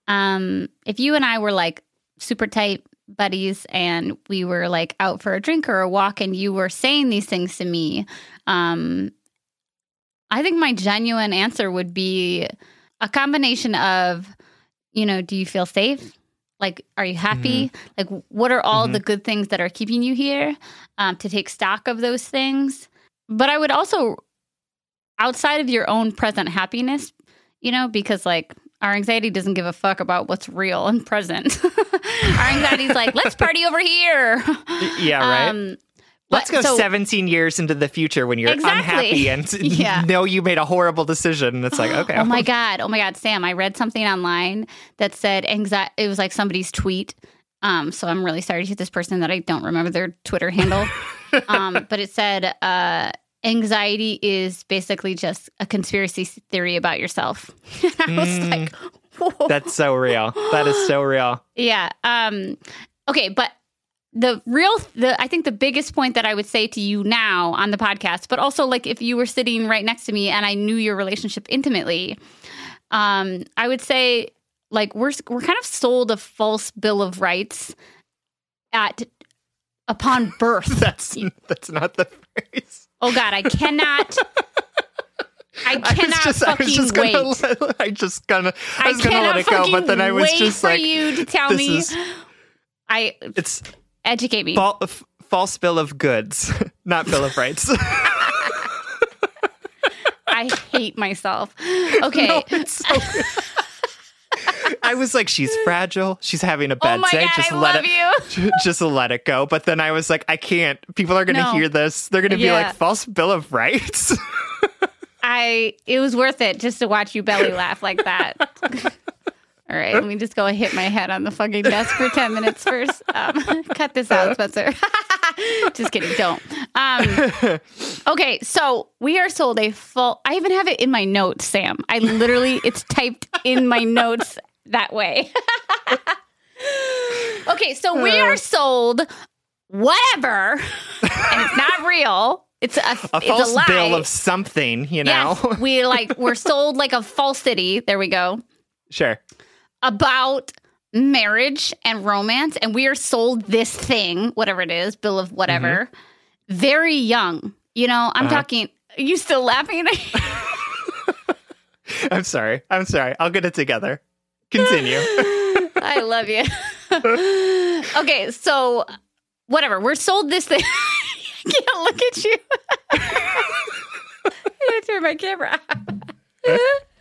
um if you and i were like super tight buddies and we were like out for a drink or a walk and you were saying these things to me. Um i think my genuine answer would be a combination of you know do you feel safe? Like are you happy? Like what are all Mhm. the good things that are keeping you here um, to take stock of those things? But i would also outside of your own present happiness, you know, because like our anxiety doesn't give a fuck about what's real and present. [laughs] our anxiety's like, let's party over here. [laughs] yeah, right. Um, Let's go so- 17 years into the future when you're Exactly. unhappy and [laughs] Yeah. know you made a horrible decision. And it's like, [gasps] okay. Oh my god! Oh my god, Sam! I read something online that said anxiety. It was like somebody's tweet. Um, so I'm really sorry to this person that I don't remember their Twitter handle. um, but it said uh, anxiety is basically just a conspiracy theory about yourself. And [laughs] I was Mm. like, Whoa. That's so real. That is so real. [gasps] Yeah. Um okay, but the real the I think the biggest point that I would say to you now on the podcast, but also like if you were sitting right next to me and I knew your relationship intimately, um I would say like we're we're kind of sold a false bill of rights at upon [laughs] birth. That's that's not the phrase. Oh god, I cannot [laughs] I I cannot just, I fucking was just wait. let, [laughs] I just gonna, I I was gonna let it go, but then I was wait just for like, you to tell me. is, I it's educate me. fal- f- false bill of goods, [laughs] not bill of rights. I hate myself. Okay. No, it's so good. [laughs] I was like, she's fragile. She's having a oh bad my day. god, just I let love it, you. [laughs] just let it go. But then I was like, I can't. People are going to No. hear this. They're going to be like, false bill of rights. [laughs] I it was worth it just to watch you belly laugh like that. All right, let me just go hit my head on the fucking desk for 10 minutes first. Um, [laughs] cut this out, Spencer. [laughs] just kidding, don't. Um, okay, so we are sold a full, I even have it in my notes, Sam. I literally, it's typed in my notes that way. [laughs] okay, so we are sold whatever, and it's not real. It's a, a it's false a lie. bill of something, you know? Yes, we like we're sold like a falsity. There we go. sure. About marriage and romance, and we are sold this thing, whatever it is, bill of whatever, very young. You know, I'm Uh-huh. talking. Are you still laughing? [laughs] I'm sorry. I'm sorry. I'll get it together. Continue. [laughs] I love you. [laughs] okay, so whatever. We're sold this thing. I can't look at you. I gotta turn my camera.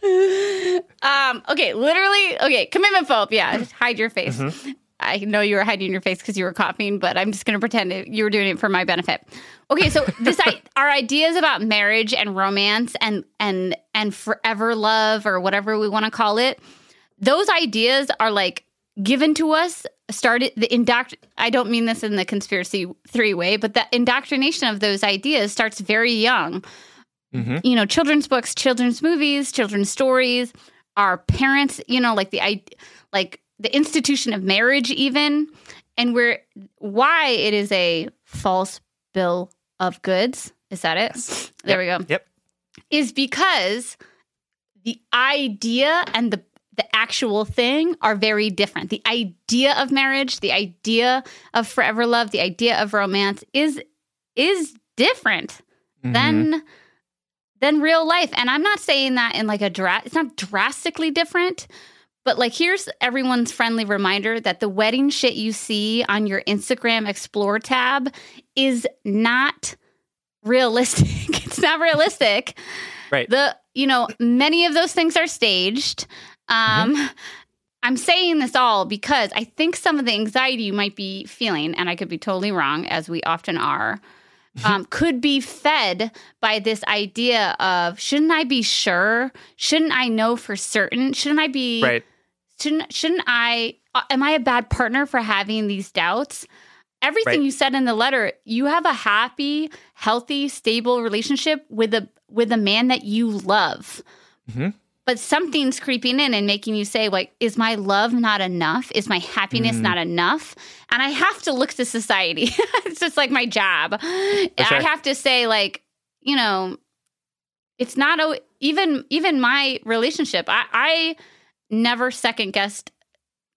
[laughs] um. Okay. Literally. Okay. Commitment phobe. Yeah. Just hide your face. I know you were hiding your face because you were coughing, but I'm just gonna pretend it, you were doing it for my benefit. Okay. So this, I, [laughs] our ideas about marriage and romance and and and forever love or whatever we want to call it those ideas are like given to us started the indoctr I don't mean this in the conspiracy three way, but the indoctrination of those ideas starts very young. Mhm. You know, children's books, children's movies, children's stories, our parents, you know, like the i like the institution of marriage even and we're why it is a false bill of goods. Is that it? There we go Yep. is because the idea and the the actual thing are very different. The idea of marriage, the idea of forever love, the idea of romance is is different Mhm. than than real life. And I'm not saying that in like a dra- it's not drastically different, but like here's everyone's friendly reminder that the wedding shit you see on your Instagram explore tab is not realistic. [laughs] it's not realistic. Right. The you know, many of those things are staged. Um I'm saying this all because I think some of the anxiety you might be feeling, and I could be totally wrong, as we often are, um, could be fed by this idea of shouldn't I be sure? Shouldn't I know for certain? Shouldn't I be right. shouldn't shouldn't I uh, am I a bad partner for having these doubts? Everything Right. you said in the letter, you have a happy, healthy, stable relationship with a with a man that you love. Mhm. But something's creeping in and making you say like is my love not enough? Is my happiness Mm. not enough? And I have to look to society. [laughs] it's just like my job. I have to say like, you know, it's not a, even even my relationship. I, I never second guessed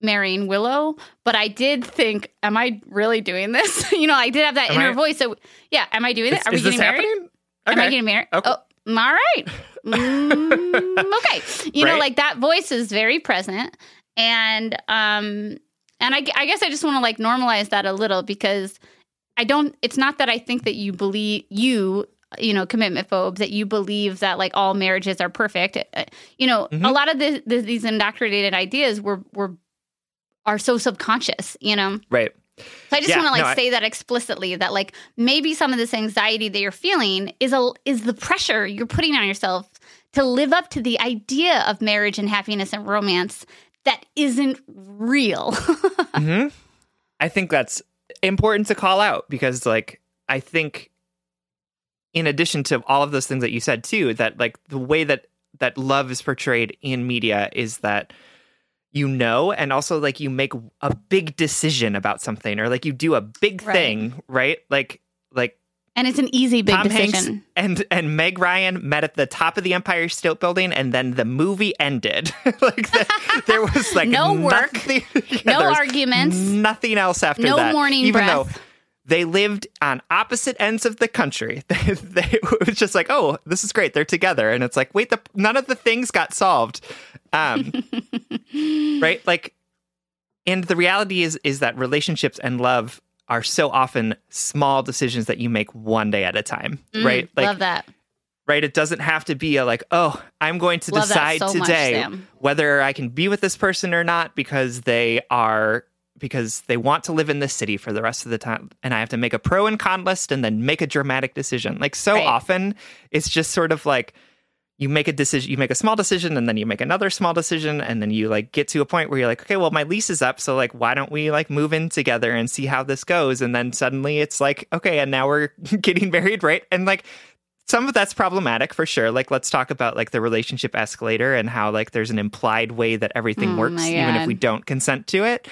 marrying Willow, but I did think, am I really doing this? [laughs] you know, I did have that Am inner I- voice. So yeah, am I doing Is, it? Are we this getting married? happening? Am I getting married? Okay. Oh, all right. [laughs] Mm, [laughs] okay. You know, like that voice is very present, and um, and I, I guess I just want to like normalize that a little because I don't. It's not that I think that you believe you. You know, commitment phobes that you believe that like all marriages are perfect. Uh, You know, a Mhm. lot of the, the, these indoctrinated ideas were were are so subconscious. You know, Right. so I just Yeah, want to like no, I- say that explicitly that like maybe some of this anxiety that you're feeling is a is the pressure you're putting on yourself to live up to the idea of marriage and happiness and romance that isn't real. [laughs] hmm I think that's important to call out because, like, I think, in addition to all of those things that you said too, that like the way that that love is portrayed in media is that you know, and also like you make a big decision about something, or like you do a big Right. thing, right? Like, like and it's an easy big Tom decision. Hanks and and Meg Ryan met at the top of the Empire State Building, and then the movie ended. [laughs] like the, there was like No work, nothing- [laughs] Yeah, no arguments, nothing else after no that. morning even breath. though they lived on opposite ends of the country. [laughs] They, they, it was just like, oh, this is great. They're together, and it's like, wait, the none of the things got solved, um, right? Like, and the reality is is that relationships and love are so often small decisions that you make one day at a time, Mm, right? Like love that. right? It doesn't have to be a like, oh, I'm going to Love decide so today Sam. whether I can be with this person or not because they are because they want to live in this city for the rest of the time and I have to make a pro and con list and then make a dramatic decision. Like so Right. often it's just sort of like you make a decision you make a small decision and then you make another small decision and then you like get to a point where you're like okay well my lease is up so like why don't we like move in together and see how this goes? And then suddenly it's like okay and now we're [laughs] getting married right? And like some of that's problematic for sure. Like let's talk about like the relationship escalator and how like there's an implied way that everything Oh works even if we don't consent to it.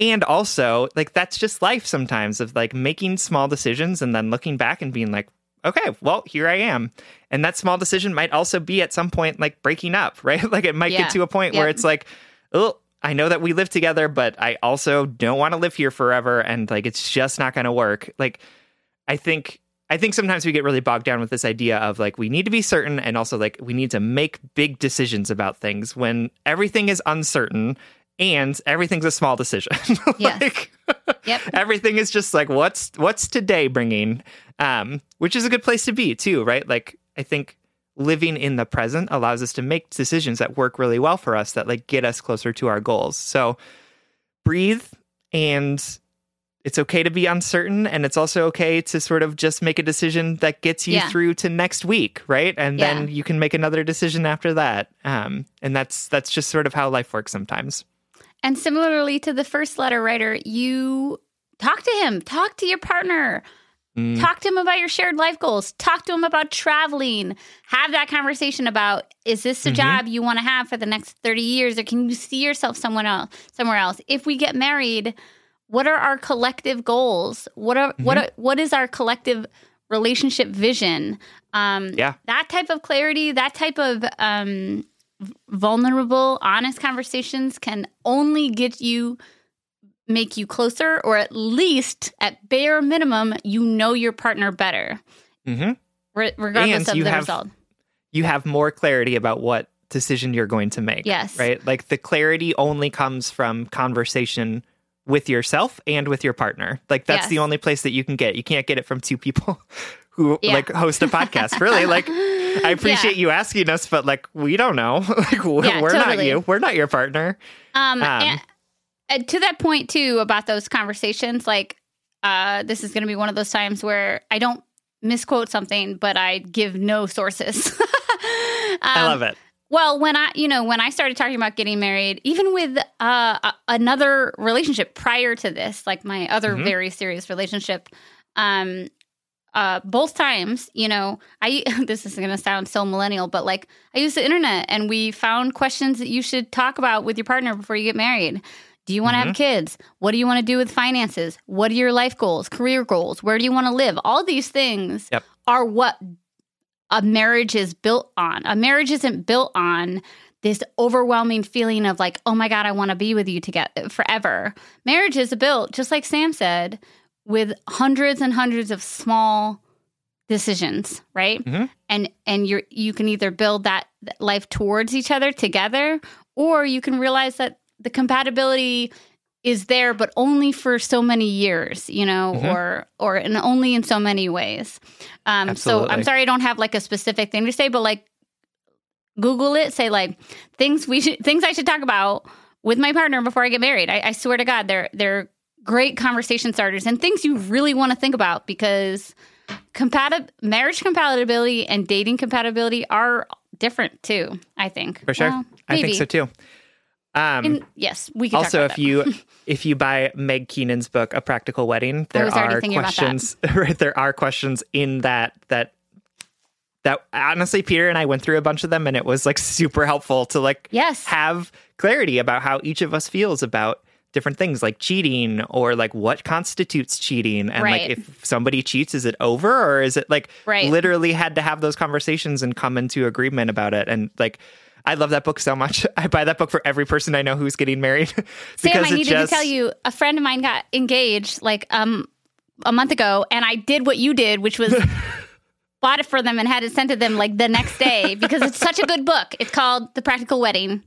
And also like that's just life sometimes of like making small decisions and then looking back and being like okay well here i am. And that small decision might also be at some point like breaking up [laughs] right? Like it might Yeah. get to a point where it's like oh i know that we live together but i also don't want to live here forever and like it's just not going to work. Like i think i think sometimes we get really bogged down with this idea of like we need to be certain and also like we need to make big decisions about things when everything is uncertain and everything's a small decision. [laughs] Like Yep. [laughs] everything is just like what's what's today bringing um which is a good place to be too right? Like i think living in the present allows us to make decisions that work really well for us that like get us closer to our goals. So breathe and it's okay to be uncertain and it's also okay to sort of just make a decision that gets you Yeah. through to next week right? And Yeah. then you can make another decision after that. Um and that's that's just sort of how life works sometimes. And similarly to the first letter writer, you talk to him, talk to your partner, Mm. talk to him about your shared life goals, talk to him about traveling, have that conversation about is this the Mhm. job you want to have for the next 30 years or can you see yourself someone else somewhere else? If we get married, what are our collective goals? What are what Mm-hmm. are, what is our collective relationship vision? Um Yeah. that type of clarity, that type of um vulnerable, honest conversations can only get you make you closer or at least at bare minimum you know your partner better mm-hmm. re- regardless And of the have- result you have more clarity about what decision you're going to make. Yes. Right? Like the clarity only comes from conversation with yourself and with your partner. Like that's Yes. the only place that you can get. it. You can't get it from two people [laughs] who Yeah. like host a podcast. Really? Like [laughs] I appreciate you asking us, but like we don't know. [laughs] like we're, Yeah, we're not you. We're not your partner. Um, Um, and, and to that point too about those conversations, like uh, this is going to be one of those times where I don't misquote something, but I give no sources. [laughs] I Um, love it. Well, when I, you know, when I started talking about getting married, even with uh, another relationship prior to this, like my other Mhm. very serious relationship, um, uh, both times, you know, I [laughs] this is going to sound so millennial, but like I used the internet and we found questions that you should talk about with your partner before you get married. Do you want to have kids? What do you want to do with finances? What are your life goals, career goals? Where do you want to live? All these things Yep. are what a marriage is built on. A marriage isn't built on this overwhelming feeling of like, oh my God, I want to be with you together forever. Marriage is built, just like Sam said, with hundreds and hundreds of small decisions, right? Mhm. And and you're you can either build that life towards each other together, or you can realize that the compatibility is there, but only for so many years, you know, Mhm. or or and only in so many ways. Um, so I'm sorry I don't have like a specific thing to say, but like Google it, say like things we should things I should talk about with my partner before I get married. I, I swear to God, they're they're great conversation starters and things you really want to think about because compatib- marriage compatibility and dating compatibility are different too. I think For sure. Well, I think so too. Um And yes, we can talk also if you [laughs] if you buy meg keenan's book a practical wedding there are thinking about that. questions [laughs] right there are questions in that that that honestly peter and i went through a bunch of them and it was like super helpful to like Yes. have clarity about how each of us feels about different things like cheating or like what constitutes cheating and Right. like if somebody cheats is it over or is it like Right. literally had to have those conversations and come into agreement about it and like I love that book so much. [laughs] I buy that book for every person I know who's getting married. [laughs] Sam, I needed just, to tell you, a friend of mine got engaged like um a month ago, and I did what you did, which was [laughs] bought it for them and had it sent to them like the next day because it's such a good book. It's called The Practical Wedding.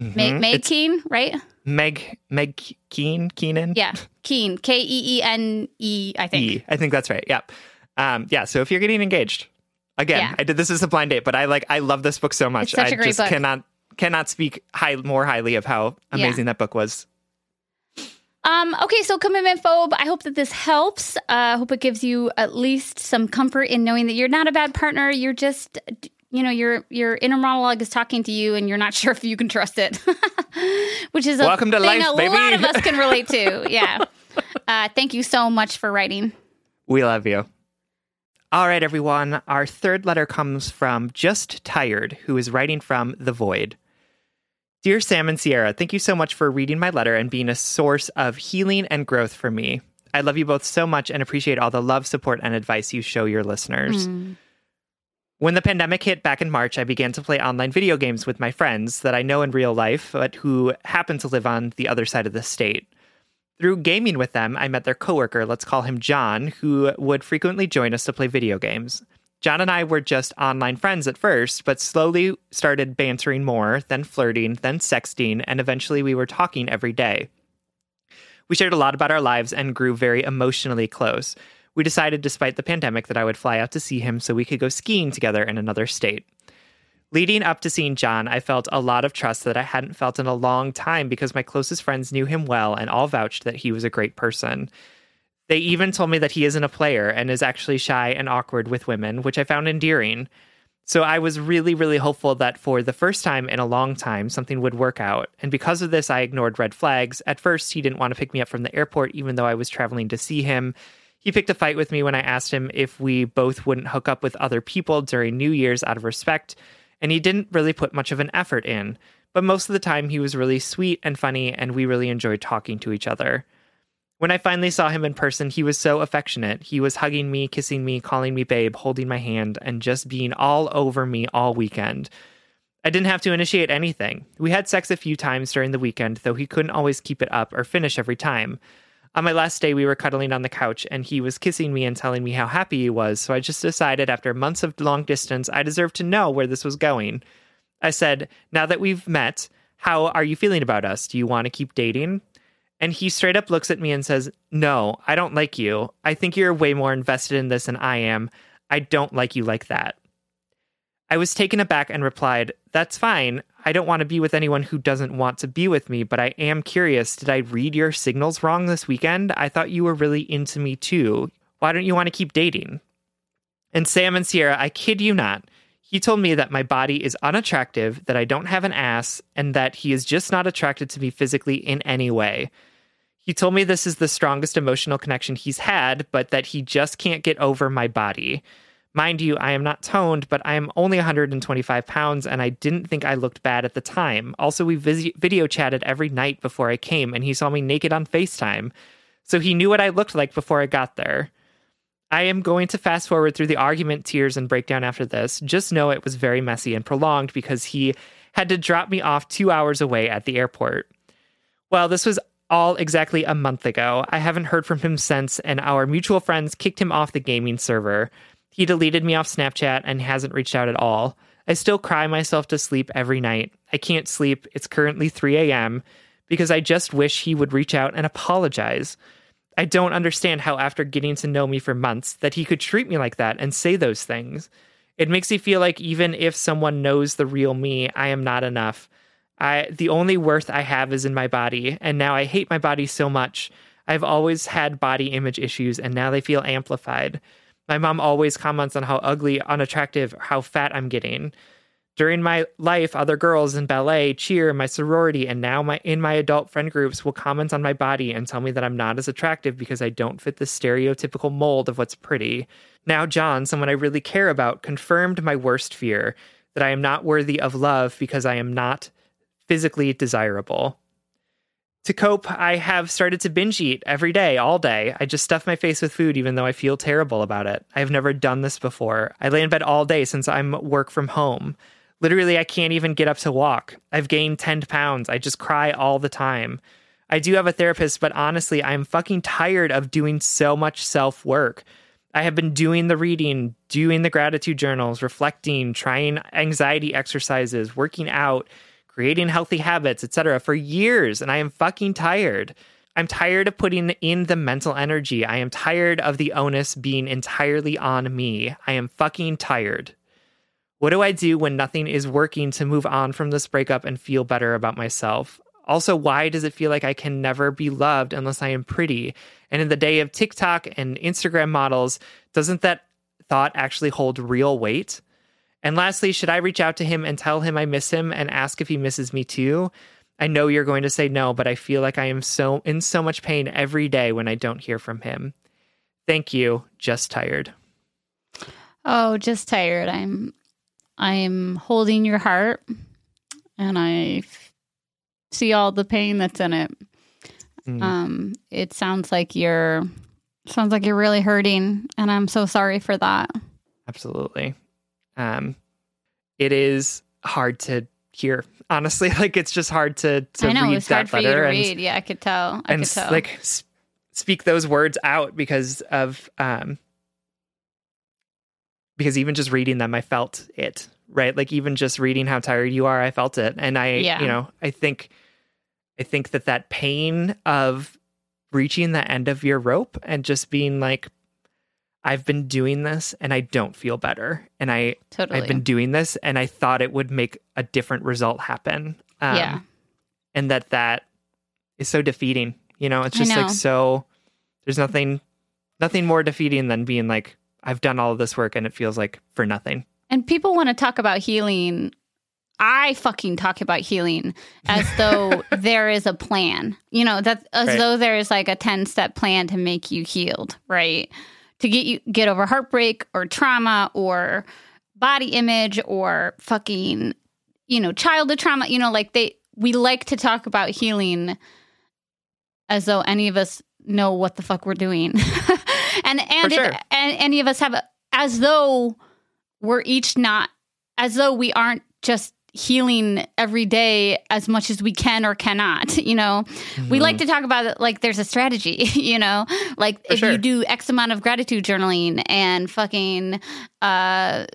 Meg, Meg Keene, right? Meg Meg Keene Keenan. Yeah, Keene, K E E N E, I think. E. I think that's right. Yep. Um, yeah. So if you're getting engaged, again, Yeah. I did this as a blind date, but I like I love this book so much. It's such I a great just book. cannot cannot speak high more highly of how Yeah. amazing that book was. Um, okay, so commitment phobe, I hope that this helps. Uh, I hope it gives you at least some comfort in knowing that you're not a bad partner. You're just, you know, your your inner monologue is talking to you, and you're not [laughs] sure if you can trust it. [laughs] Which is a Welcome to thing life, a baby. lot of us can relate to. [laughs] Yeah. Uh, thank you so much for writing. We love you. All right, everyone. Our third letter comes from Just Tired, who is writing from The Void. Dear Sam and Sierra, thank you so much for reading my letter and being a source of healing and growth for me. I love you both so much and appreciate all the love, support, and advice you show your listeners. Hmm. When the pandemic hit back in March, I began to play online video games with my friends that I know in real life, but who happen to live on the other side of the state. Through gaming with them, I met their coworker, let's call him John, who would frequently join us to play video games. John and I were just online friends at first, but slowly started bantering more, then flirting, then sexting, and eventually we were talking every day. We shared a lot about our lives and grew very emotionally close. We decided, despite the pandemic, that I would fly out to see him so we could go skiing together in another state. Leading up to seeing John, I felt a lot of trust that I hadn't felt in a long time because my closest friends knew him well and all vouched that he was a great person. They even told me that he isn't a player and is actually shy and awkward with women, which I found endearing. So I was really, really hopeful that for the first time in a long time, something would work out. And because of this, I ignored red flags. At first, he didn't want to pick me up from the airport, even though I was traveling to see him. He picked a fight with me when I asked him if we both wouldn't hook up with other people during New Year's out of respect. And he didn't really put much of an effort in. But most of the time, he was really sweet and funny, and we really enjoyed talking to each other. When I finally saw him in person, he was so affectionate. He was hugging me, kissing me, calling me babe, holding my hand, and just being all over me all weekend. I didn't have to initiate anything. We had sex a few times during the weekend, though he couldn't always keep it up or finish every time. On my last day, we were cuddling on the couch, and he was kissing me and telling me how happy he was, so I just decided after months of long distance, I deserved to know where this was going. I said, Now that we've met, how are you feeling about us? Do you want to keep dating? And he straight up looks at me and says, No, I don't like you. I think you're way more invested in this than I am. I don't like you like that. I was taken aback and replied, That's fine. I don't want to be with anyone who doesn't want to be with me, but I am curious. Did I read your signals wrong this weekend? I thought you were really into me too. Why don't you want to keep dating? And Sam and Sierra, I kid you not, he told me that my body is unattractive, that I don't have an ass, and that he is just not attracted to me physically in any way. He told me this is the strongest emotional connection he's had, but that he just can't get over my body. Mind you, I am not toned, but I am only 125 pounds, and I didn't think I looked bad at the time. Also, we vis- video chatted every night before I came, and he saw me naked on FaceTime. So he knew what I looked like before I got there. I am going to fast forward through the argument, tears, and breakdown after this. Just know it was very messy and prolonged because he had to drop me off two hours away at the airport. Well, this was all exactly a month ago. I haven't heard from him since, and our mutual friends kicked him off the gaming server. He deleted me off Snapchat and hasn't reached out at all. I still cry myself to sleep every night. I can't sleep. It's currently 3 a.m. because I just wish he would reach out and apologize. I don't understand how, after getting to know me for months, that he could treat me like that and say those things. It makes me feel like even if someone knows the real me, I am not enough. I the only worth I have is in my body, and now I hate my body so much. I've always had body image issues, and now they feel amplified. My mom always comments on how ugly, unattractive, how fat I'm getting. During my life, other girls in ballet, cheer, my sorority, and now my in my adult friend groups will comment on my body and tell me that I'm not as attractive because I don't fit the stereotypical mold of what's pretty. Now, John, someone I really care about, confirmed my worst fear that I am not worthy of love because I am not physically desirable. To cope, I have started to binge eat every day, all day. I just stuff my face with food even though I feel terrible about it. I have never done this before. I lay in bed all day since I'm work from home. Literally, I can't even get up to walk. I've gained 10 pounds. I just cry all the time. I do have a therapist, but honestly, I'm fucking tired of doing so much self work. I have been doing the reading, doing the gratitude journals, reflecting, trying anxiety exercises, working out, creating healthy habits, etc. for years and I am fucking tired. I'm tired of putting in the mental energy. I am tired of the onus being entirely on me. I am fucking tired. What do I do when nothing is working to move on from this breakup and feel better about myself? Also, why does it feel like I can never be loved unless I am pretty? And in the day of TikTok and Instagram models, doesn't that thought actually hold real weight? And lastly, should I reach out to him and tell him I miss him and ask if he misses me too? I know you're going to say no, but I feel like I am so in so much pain every day when I don't hear from him. Thank you. Just tired. Oh, just tired. I'm I'm holding your heart and I f- see all the pain that's in it. Mm. Um it sounds like you're sounds like you're really hurting and I'm so sorry for that. Absolutely. Um it is hard to hear. Honestly, [laughs] like it's just hard to to I know read it's that hard for you to letter and read. Yeah, I could tell. I and could tell. like s- speak those words out because of um because even just reading them i felt it right like even just reading how tired you are i felt it and i Yeah. you know i think i think that that pain of reaching the end of your rope and just being like i've been doing this and i don't feel better and i totally. i've been doing this and i thought it would make a different result happen um, yeah. and that that is so defeating you know it's just know. like so there's nothing nothing more defeating than being like i've done all of this work and it feels like for nothing And people want to talk about healing. I fucking talk about healing as though [laughs] there is a plan. You know, that as Right. though there is like a 10 step plan to make you healed, right? To get you get over heartbreak or trauma or body image or fucking, you know, childhood trauma. You know, like they we like to talk about healing as though any of us know what the fuck we're doing. [laughs] and and, For if- and any of us have as though we're each not as though we aren't just healing every day as much as we can or cannot [laughs] you know? We like to talk about it like there's a strategy [laughs] you know? Like For if sure. you do x amount of gratitude journaling and fucking uh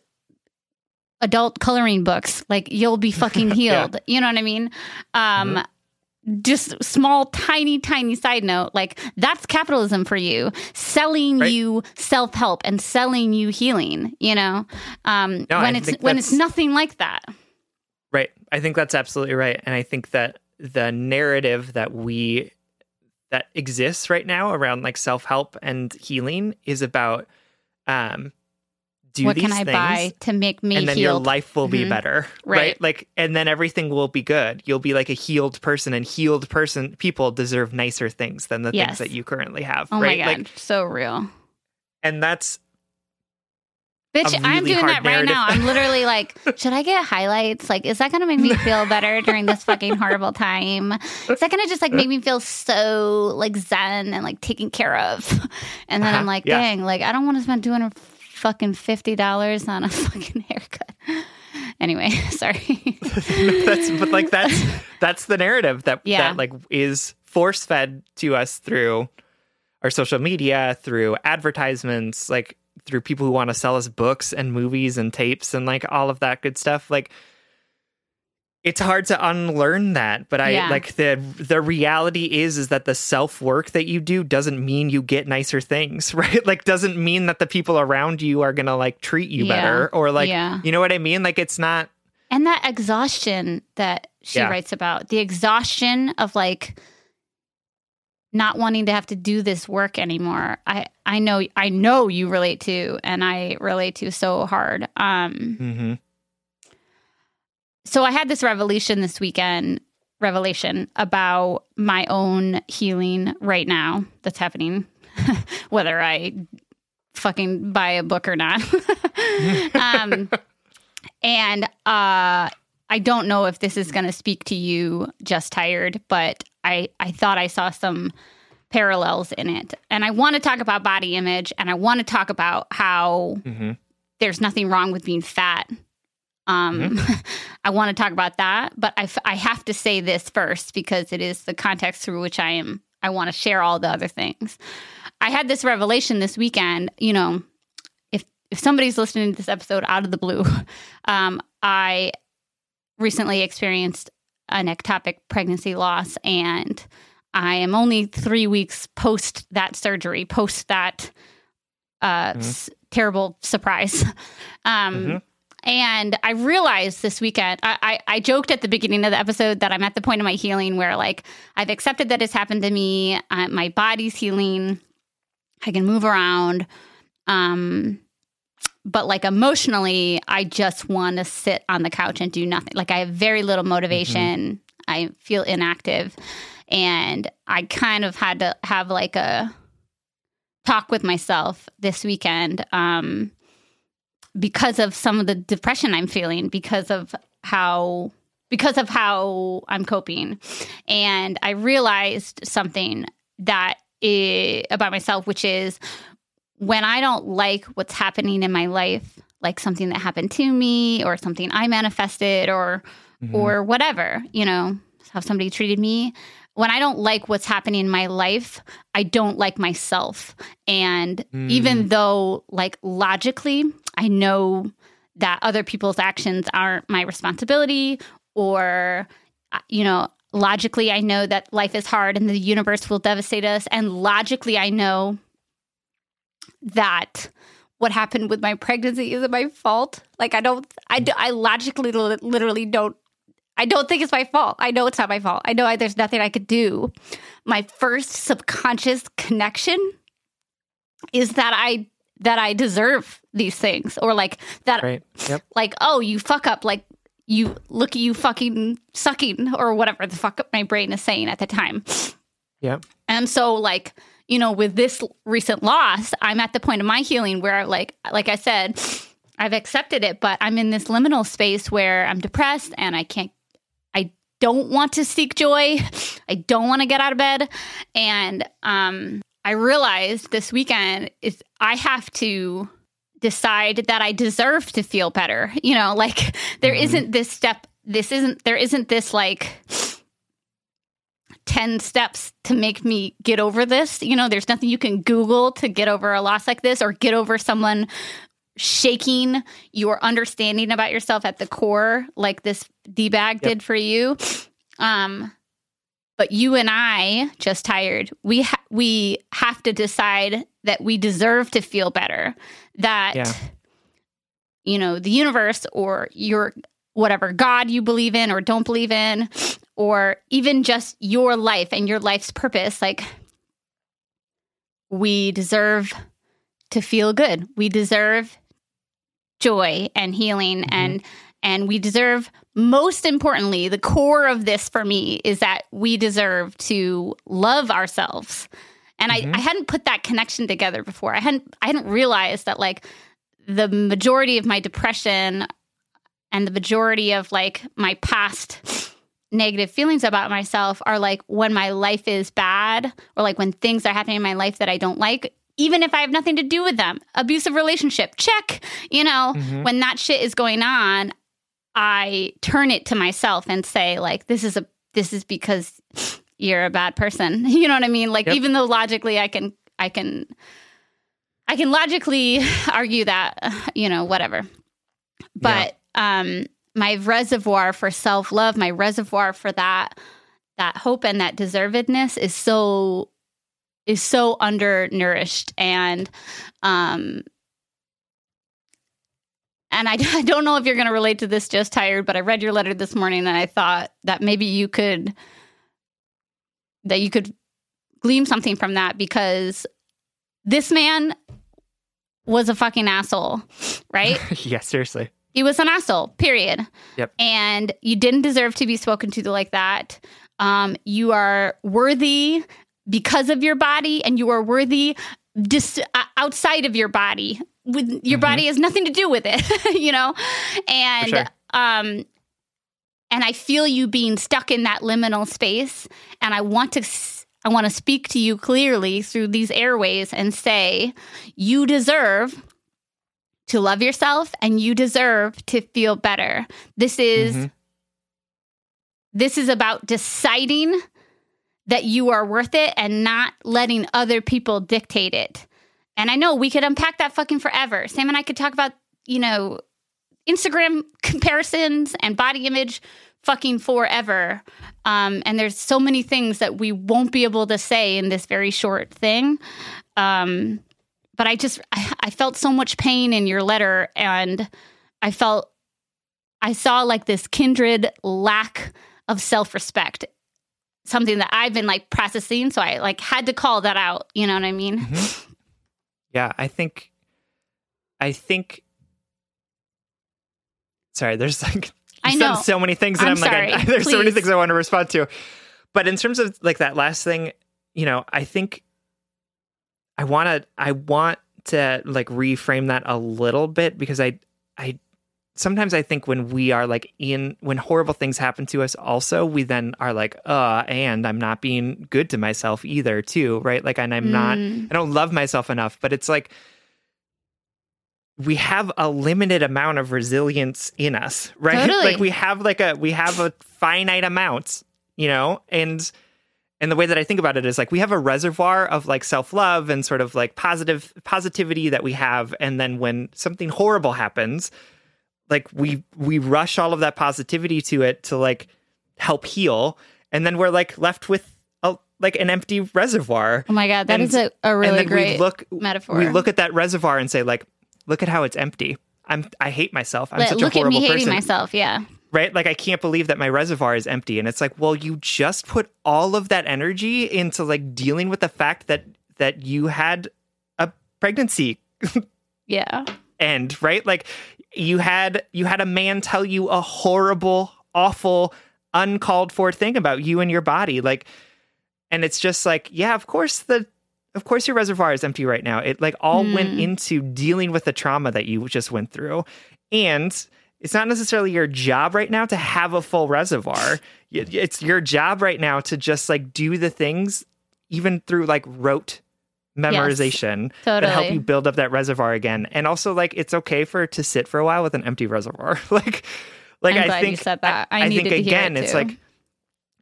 adult coloring books like you'll be [laughs] fucking healed you know what i mean? Um Mm-hmm. just small tiny tiny side note like that's capitalism for you selling Right. you self-help and selling you healing you know? Um No, when I it's when it's nothing like that i think that's absolutely right and i think that the narrative that we that exists right now around like self-help and healing is about um do what these can i things buy to make me and then your life will be Mhm. better Right. right. like and then everything will be good you'll be like a healed person and healed person people deserve nicer things than the Yes. things that you currently have oh right my god like so real and that's Bitch, I'm doing that right now. I'm literally [laughs] like, should I get highlights? Like, is that going to make me feel better during this fucking horrible time? Is that going to just like make me feel so like zen and like taken care of? [laughs] And then I'm Uh-huh. like, Yeah. dang, like I don't want to spend 200 fucking $50 on a [laughs] fucking haircut. Anyway, sorry. that's but like that's that's the narrative that Yeah. that like is force fed to us through our social media through advertisements like through people who want to sell us books and movies and tapes and like all of that good stuff like it's hard to unlearn that but i Yeah. like the the reality is is that the self work that you do doesn't mean you get nicer things [laughs] right like doesn't mean that the people around you are gonna like treat you Yeah. better or like Yeah. you know what i mean like it's not And that exhaustion that she writes about, the exhaustion of like not wanting to have to do this work anymore. I I know I know you relate to and I relate to so hard. Um mhm. so I had this revelation this weekend, revelation about my own healing right now that's happening [laughs] whether I fucking buy a book or not. [laughs] um and uh I don't know if this is going to speak to you just tired, but I I thought I saw some parallels in it. And I want to talk about body image and I want to talk about how Mhm. there's nothing wrong with being fat. Um, [laughs] I want to talk about that, but I, f- I have to say this first because it is the context through which I am. I want to share all the other things. I had this revelation this weekend. You know, if if somebody's listening to this episode out of the blue, [laughs] um, I recently experienced an ectopic pregnancy loss, and I am only three weeks post that surgery, post that uh, Mhm. s- terrible surprise. [laughs] Um, Mhm. And I realized this weekend, I, I, I joked at the beginning of the episode that I'm at the point of my healing where, like, I've accepted that it's happened to me. Uh, my body's healing. I can move around. Um, but like emotionally, I just want to sit on the couch and do nothing. Like I have very little motivation. I feel inactive. And I kind of had to have like a talk with myself this weekend um, because of some of the depression I'm feeling, because of how because of how I'm coping. And I realized something that about myself, which is when I don't like what's happening in my life, like something that happened to me or something I manifested or Mhm. or whatever, you know, how somebody treated me. When I don't like what's happening in my life, I don't like myself. And even though, like, logically, I know that other people's actions aren't my responsibility, or, uh, you know, logically, I know that life is hard and the universe will devastate us. And logically, I know that what happened with my pregnancy isn't my fault. Like I don't, I, do, I logically, literally don't. I don't think it's my fault. I know it's not my fault. I know I, there's nothing I could do. My first subconscious connection is that I that I deserve these things, or like that, Right. Yep. like oh, you fuck up, like you look at you fucking sucking, or whatever the fuck my brain is saying at the time. Yeah. And so like, you know, with this recent loss, I'm at the point of my healing where like like I said, I've accepted it, but I'm in this liminal space where I'm depressed and I can't I don't want to seek joy. I don't want to get out of bed. And um I realized this weekend is I have to decide that I deserve to feel better. You know, like there Mhm. not this step this isn't there isn't this like 10 steps to make me get over this. You know, there's nothing you can Google to get over a loss like this or get over someone shaking your understanding about yourself at the core, like this D bag did for you. Um, but you and I, just tired, we ha- we have to decide that we deserve to feel better. That Yeah. you know the universe or your whatever God you believe in or don't believe in, or even just your life and your life's purpose, like we deserve to feel good. We deserve joy and healing and and we deserve most importantly the core of this for me is that we deserve to love ourselves and Mhm. I, I hadn't put that connection together before i hadn't i hadn't realized that like the majority of my depression and the majority of like my past negative feelings about myself are like when my life is bad or like when things are happening in my life that I don't like, even if I have nothing to do with them. Abusive relationship, check. You know, Mhm. when that shit is going on, I turn it to myself and say, like, this is a this is because you're a bad person. [laughs] You know what I mean? Like Yep. even though logically I can I can I can logically [laughs] argue that, you know, whatever. But um my reservoir for self-love, my reservoir for that that hope and that deservedness is so is so undernourished and um and I, [laughs] I don't know if you're going to relate to this just tired but i read your letter this morning and i thought that maybe you could that you could glean something from that because this man was a fucking asshole right [laughs] yeah, seriously. He was an asshole period Yep. and you didn't deserve to be spoken to like that um, you are worthy because of your body and you are worthy dis- uh, outside of your body with your Mhm. body has nothing to do with it [laughs] you know and sure. um and i feel you being stuck in that liminal space and i want to s- i want to speak to you clearly through these airways and say you deserve to love yourself and you deserve to feel better this is Mhm. this is about deciding that you are worth it and not letting other people dictate it. And I know we could unpack that fucking forever. Sam and I could talk about, you know, Instagram [laughs] comparisons and body image fucking forever. Um, and there's so many things that we won't be able to say in this very short thing. Um, but I just, I, I felt so much pain in your letter, and I felt, I saw like this kindred lack of self respect, something that I've been like processing. So I like had to call that out. You know what I mean? Mm-hmm. Yeah, I think, I think. Sorry, there's [laughs] like I know so many things that I'm, I'm like, [laughs] sorry. I, there's so many things I want to respond to. But in terms of like that last thing, you know, I think I want to, I want to like reframe that a little bit because I, I, sometimes I think when we are like in, when horrible things happen to us, also, we then are like, uh, and I'm not being good to myself either, too, right? Like, and I'm not, Mm. I don't love myself enough, but it's like, we have a limited amount of resilience in us, [laughs] right? Totally. Like we have like a we have a finite amount, you know, and and the way that I think about it is like we have a reservoir of like self-love and sort of like positive positivity that we have and then when something horrible happens, like we we rush all of that positivity to it to like help heal and then we're like left with a like an empty reservoir. Oh my God, that And- is a, a really great we look metaphor. we look at that reservoir and say like look at how it's empty. I'm I hate myself. I'm Let- such look a at horrible me hating person. myself. Yeah. Right? Like I can't believe that my reservoir is empty. And it's like, well, you just put all of that energy into like dealing with the fact that that you had a pregnancy Yeah. end, right? Like you had you had a man tell you a horrible, awful, uncalled for thing about you and your body. Like and it's just like, yeah, of course the of course your reservoir is empty right now. It like all went hmm. into dealing with the trauma that you just went through. And it's not necessarily your job right now to have a full reservoir. It's your job right now to just like do the things even through like rote memorization that help you build up that reservoir again. And also like it's okay for to sit for a while with an empty reservoir. [laughs] like like I'm I glad you think said that. I think needed to hear again it it's like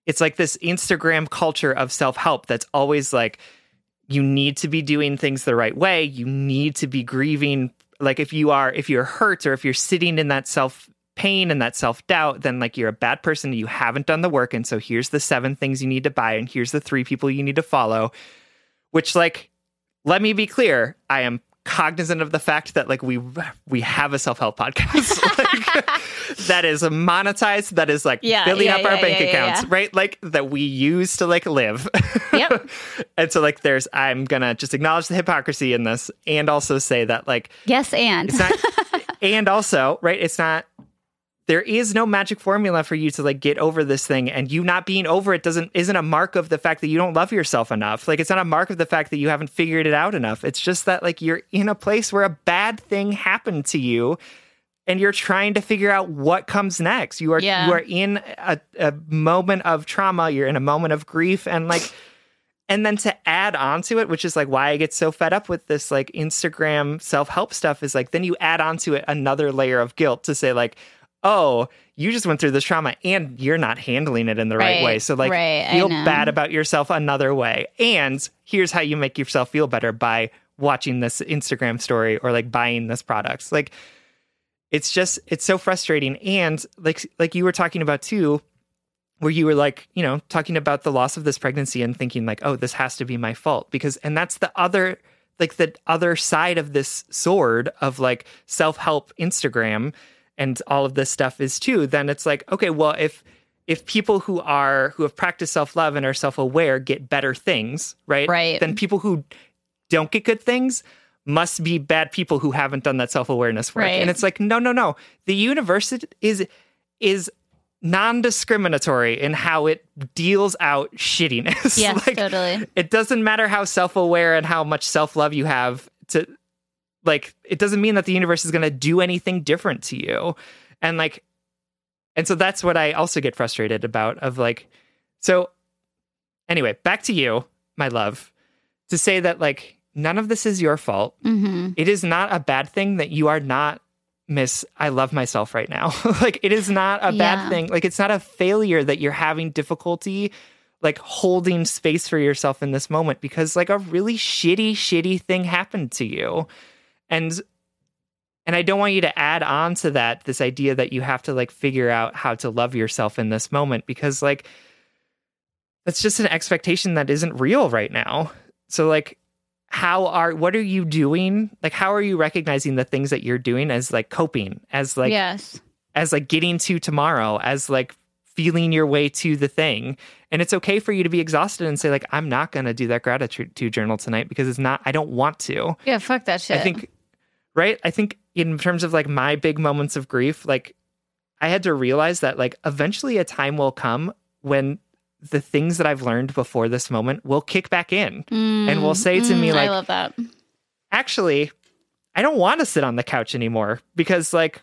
it's like this Instagram culture of self-help that's always like you need to be doing things the right way. You need to be grieving like if you are if you're hurt or if you're sitting in that self pain and that self-doubt then like you're a bad person you haven't done the work. And so here's the seven things you need to buy and here's the three people you need to follow which like let me be clear i am cognizant of the fact that like we we have a self-help podcast. [laughs] Like, that is monetized that is like Yeah, filling yeah, up our yeah, bank yeah, yeah, accounts right? Like that we use to like live. Yep. [laughs] and so like there's i'm gonna just acknowledge the hypocrisy in this and also say that like yes, and. it's not [laughs] and also right it's not there is no magic formula for you to like get over this thing and you not being over it doesn't isn't a mark of the fact that you don't love yourself enough. Like it's not a mark of the fact that you haven't figured it out enough. It's just that like you're in a place where a bad thing happened to you and you're trying to figure out what comes next. You are Yeah. you are in a, a moment of trauma you're in a moment of grief and like and then to add on to it, which is like why I get so fed up with this like Instagram self help stuff, is like then you add on to it another layer of guilt to say, like, oh, you just went through this trauma and you're not handling it in the right, Right, way. So, like, right, feel bad about yourself another way. And here's how you make yourself feel better by watching this Instagram story or like buying this product. Like, it's just, it's so frustrating. And like, like you were talking about too, where you were like, you know, talking about the loss of this pregnancy and thinking like, oh, this has to be my fault because and that's the other like the other side of this sword of like self-help Instagram and all of this stuff is too, then it's like, okay, well, if if people who are who have practiced self-love and are self-aware get better things, right? Right. Then people who don't get good things must be bad people who haven't done that self-awareness work. Right. And it's like, no, no, no. The universe is is non-discriminatory in how it deals out shittiness. [laughs] yes, Like, totally. it doesn't matter how self-aware and how much self-love you have to like it doesn't mean that the universe is going to do anything different to you. And like and so that's what i also get frustrated about of like so anyway back to you my love to say that like none of this is your fault. Hmm it is not a bad thing that you are not miss i love myself right now. [laughs] Like it is not a Yeah. bad thing. Like it's not a failure that you're having difficulty like holding space for yourself in this moment because like a really shitty shitty thing happened to you and And I don't want you to add on to that this idea that you have to like figure out how to love yourself in this moment because like that's just an expectation that isn't real right now. So like how are what are you doing? Like how are you recognizing the things that you're doing as like coping, as like yes. as like getting to tomorrow, as like feeling your way to the thing. And it's okay for you to be exhausted and say like I'm not going to do that gratitude journal tonight because it's not I don't want to. Yeah, fuck that shit. I think right? I think in terms of like my big moments of grief, like I had to realize that like eventually a time will come when the things that I've learned before this moment will kick back in Mm, and will say to me mm, like I love that. actually I don't want to sit on the couch anymore because like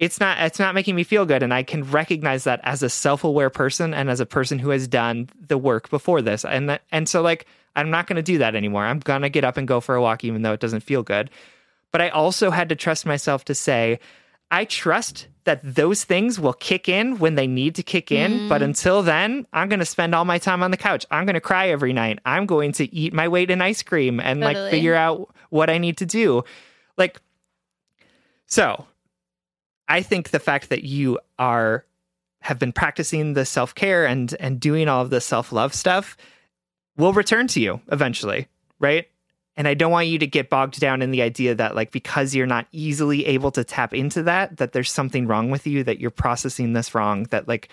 it's not it's not making me feel good and I can recognize that as a self-aware person and as a person who has done the work before this and that, and so like I'm not going to do that anymore. I'm going to get up and go for a walk even though it doesn't feel good. But I also had to trust myself to say I trust that those things will kick in when they need to kick in. But mm. until then, I'm going to spend all my time on the couch. I'm going to cry every night. I'm going to eat my weight in ice cream and like figure out what I need to do. Like, so I think the fact that you are have been practicing the self care and and doing all of the self love stuff will return to you eventually, right? And I don't want you to get bogged down in the idea that like because you're not easily able to tap into that, that there's something wrong with you, that you're processing this wrong, that like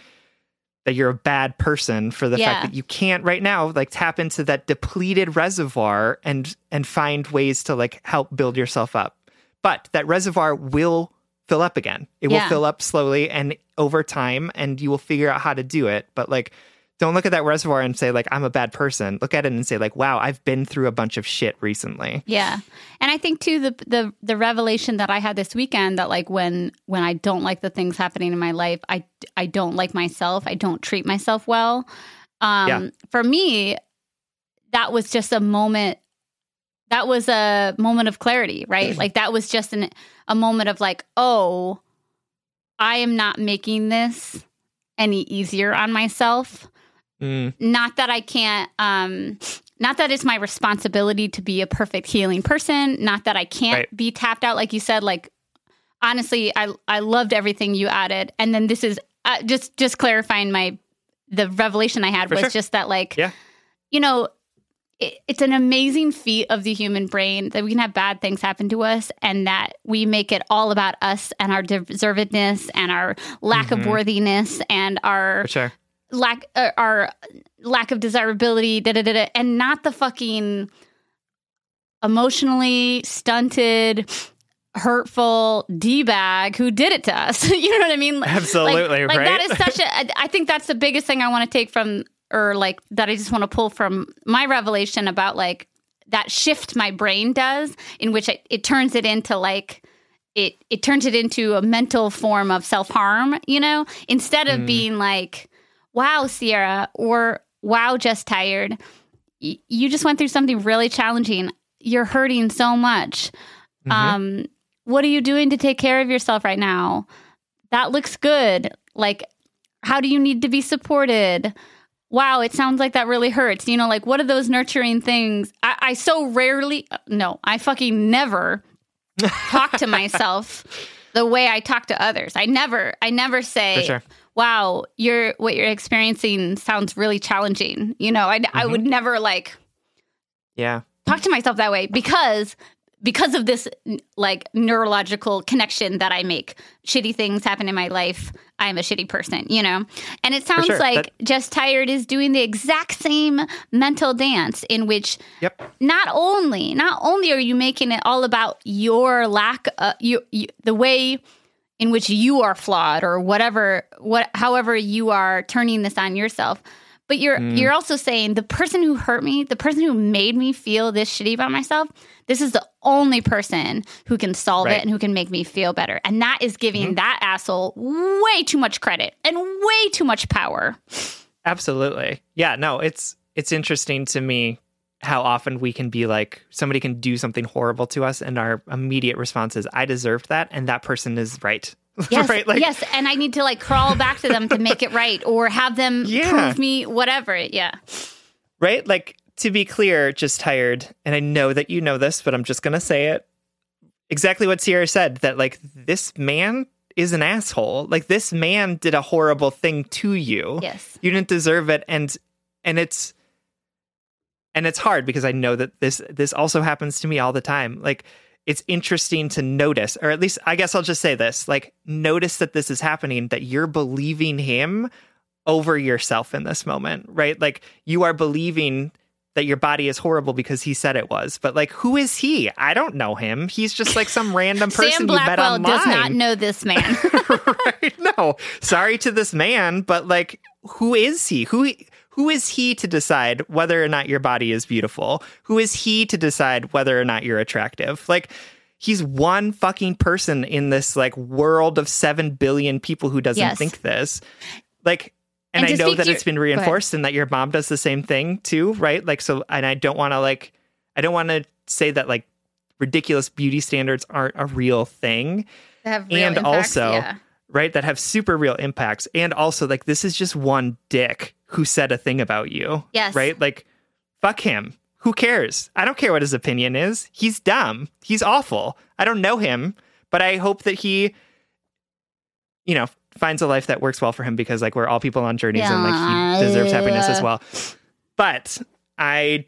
that you're a bad person for the Yeah. fact that you can't right now like tap into that depleted reservoir and and find ways to like help build yourself up. But that reservoir will fill up again. It Yeah. will fill up slowly and over time and you will figure out how to do it. But like don't look at that reservoir and say like I'm a bad person. Look at it and say like wow, I've been through a bunch of shit recently. Yeah. And I think too the the the revelation that I had this weekend that like when when I don't like the things happening in my life, I I don't like myself. I don't treat myself well. Um Yeah. for me that was just a moment that was a moment of clarity, right? like that was just an a moment of like, "Oh, I am not making this any easier on myself." Mm, not that I can't um not that it's my responsibility to be a perfect healing person, not that I can't Right. be tapped out like you said like honestly I I loved everything you added and then this is uh, just just clarifying my the revelation I had For was sure. just that like Yeah. you know it, it's an amazing feat of the human brain that we can have bad things happen to us and that we make it all about us and our deservedness and our lack of Mhm. worthiness and our sure. Lack uh, our lack of desirability da, da, da, da, and not the fucking emotionally stunted hurtful d-bag who did it to us [laughs] you know what i mean Like- Absolutely, like, like right? is such a i think that's the biggest thing i want to take from or like that i just want to pull from my revelation about like that shift my brain does in which it, it turns it into like it it turns it into a mental form of self-harm you know instead of Mm. being like wow sierra or wow just tired. Y- you just went through something really challenging. You're hurting so much. Mhm. um what are you doing to take care of yourself right now? That looks good. Like how do you need to be supported? Wow it sounds like that really hurts. You know like what are those nurturing things? I, I so rarely no i fucking never [laughs] talk to myself the way i talk to others. I never i never say For sure. Wow you're what you're experiencing sounds really challenging you know i, I would mm-hmm. never like Yeah. talk to myself that way because because of this like neurological connection that I make. Shitty things happen in my life. I'm a shitty person, you know. And it sounds sure. like That- just tired is doing the exact same mental dance in which Yep. not only not only are you making it all about your lack of you, you the way in which you are flawed or whatever what however you are turning this on yourself but you're Mm. you're also saying the person who hurt me the person who made me feel this shitty about myself this is the only person who can solve Right. Mm-hmm. it and who can make me feel better and that is giving that asshole way too much credit and way too much power Absolutely. Yeah, no, it's it's interesting to me how often we can be like somebody can do something horrible to us and our immediate response is I deserved that and that person is right. [laughs] Yes, right? Like yes, and I need to like crawl back to them to make it right, or have them Yeah. prove me whatever. Yeah, right? Like to be clear, just tired, and I know that you know this, but I'm just gonna say it. exactly what Sierra said that like this man is an asshole. Like this man did a horrible thing to you. Yes. You didn't deserve it and and it's and it's hard because I know that this this also happens to me all the time. Like it's interesting to notice or at least I guess I'll just say this, like notice that this is happening that you're believing him over yourself in this moment, right? Like you are believing that your body is horrible because he said it was. But like, who is he? I don't know him. He's just like some random [laughs] person Sam you met Blackwell online. does not know this man. [laughs] right? No, sorry to this man, but like, who is he? Who who is he to decide whether or not your body is beautiful? Who is he to decide whether or not you're attractive? Like. He's one fucking person in this like world of seven billion people who doesn't Yes. think this. Like, and, And I know that to it's your- been reinforced and that your mom does the same thing too, right? Like, so, and I don't want to like, I don't want to say that like ridiculous beauty standards aren't a real thing Have real and impacts, also yeah. right that have super real impacts and also like this is just one dick who said a thing about you Yes. right? Like fuck him. Who cares? I don't care what his opinion is. He's dumb. He's awful. I don't know him but i hope that he you know finds a life that works well for him because like we're all people on journeys and like he deserves happiness as well. But i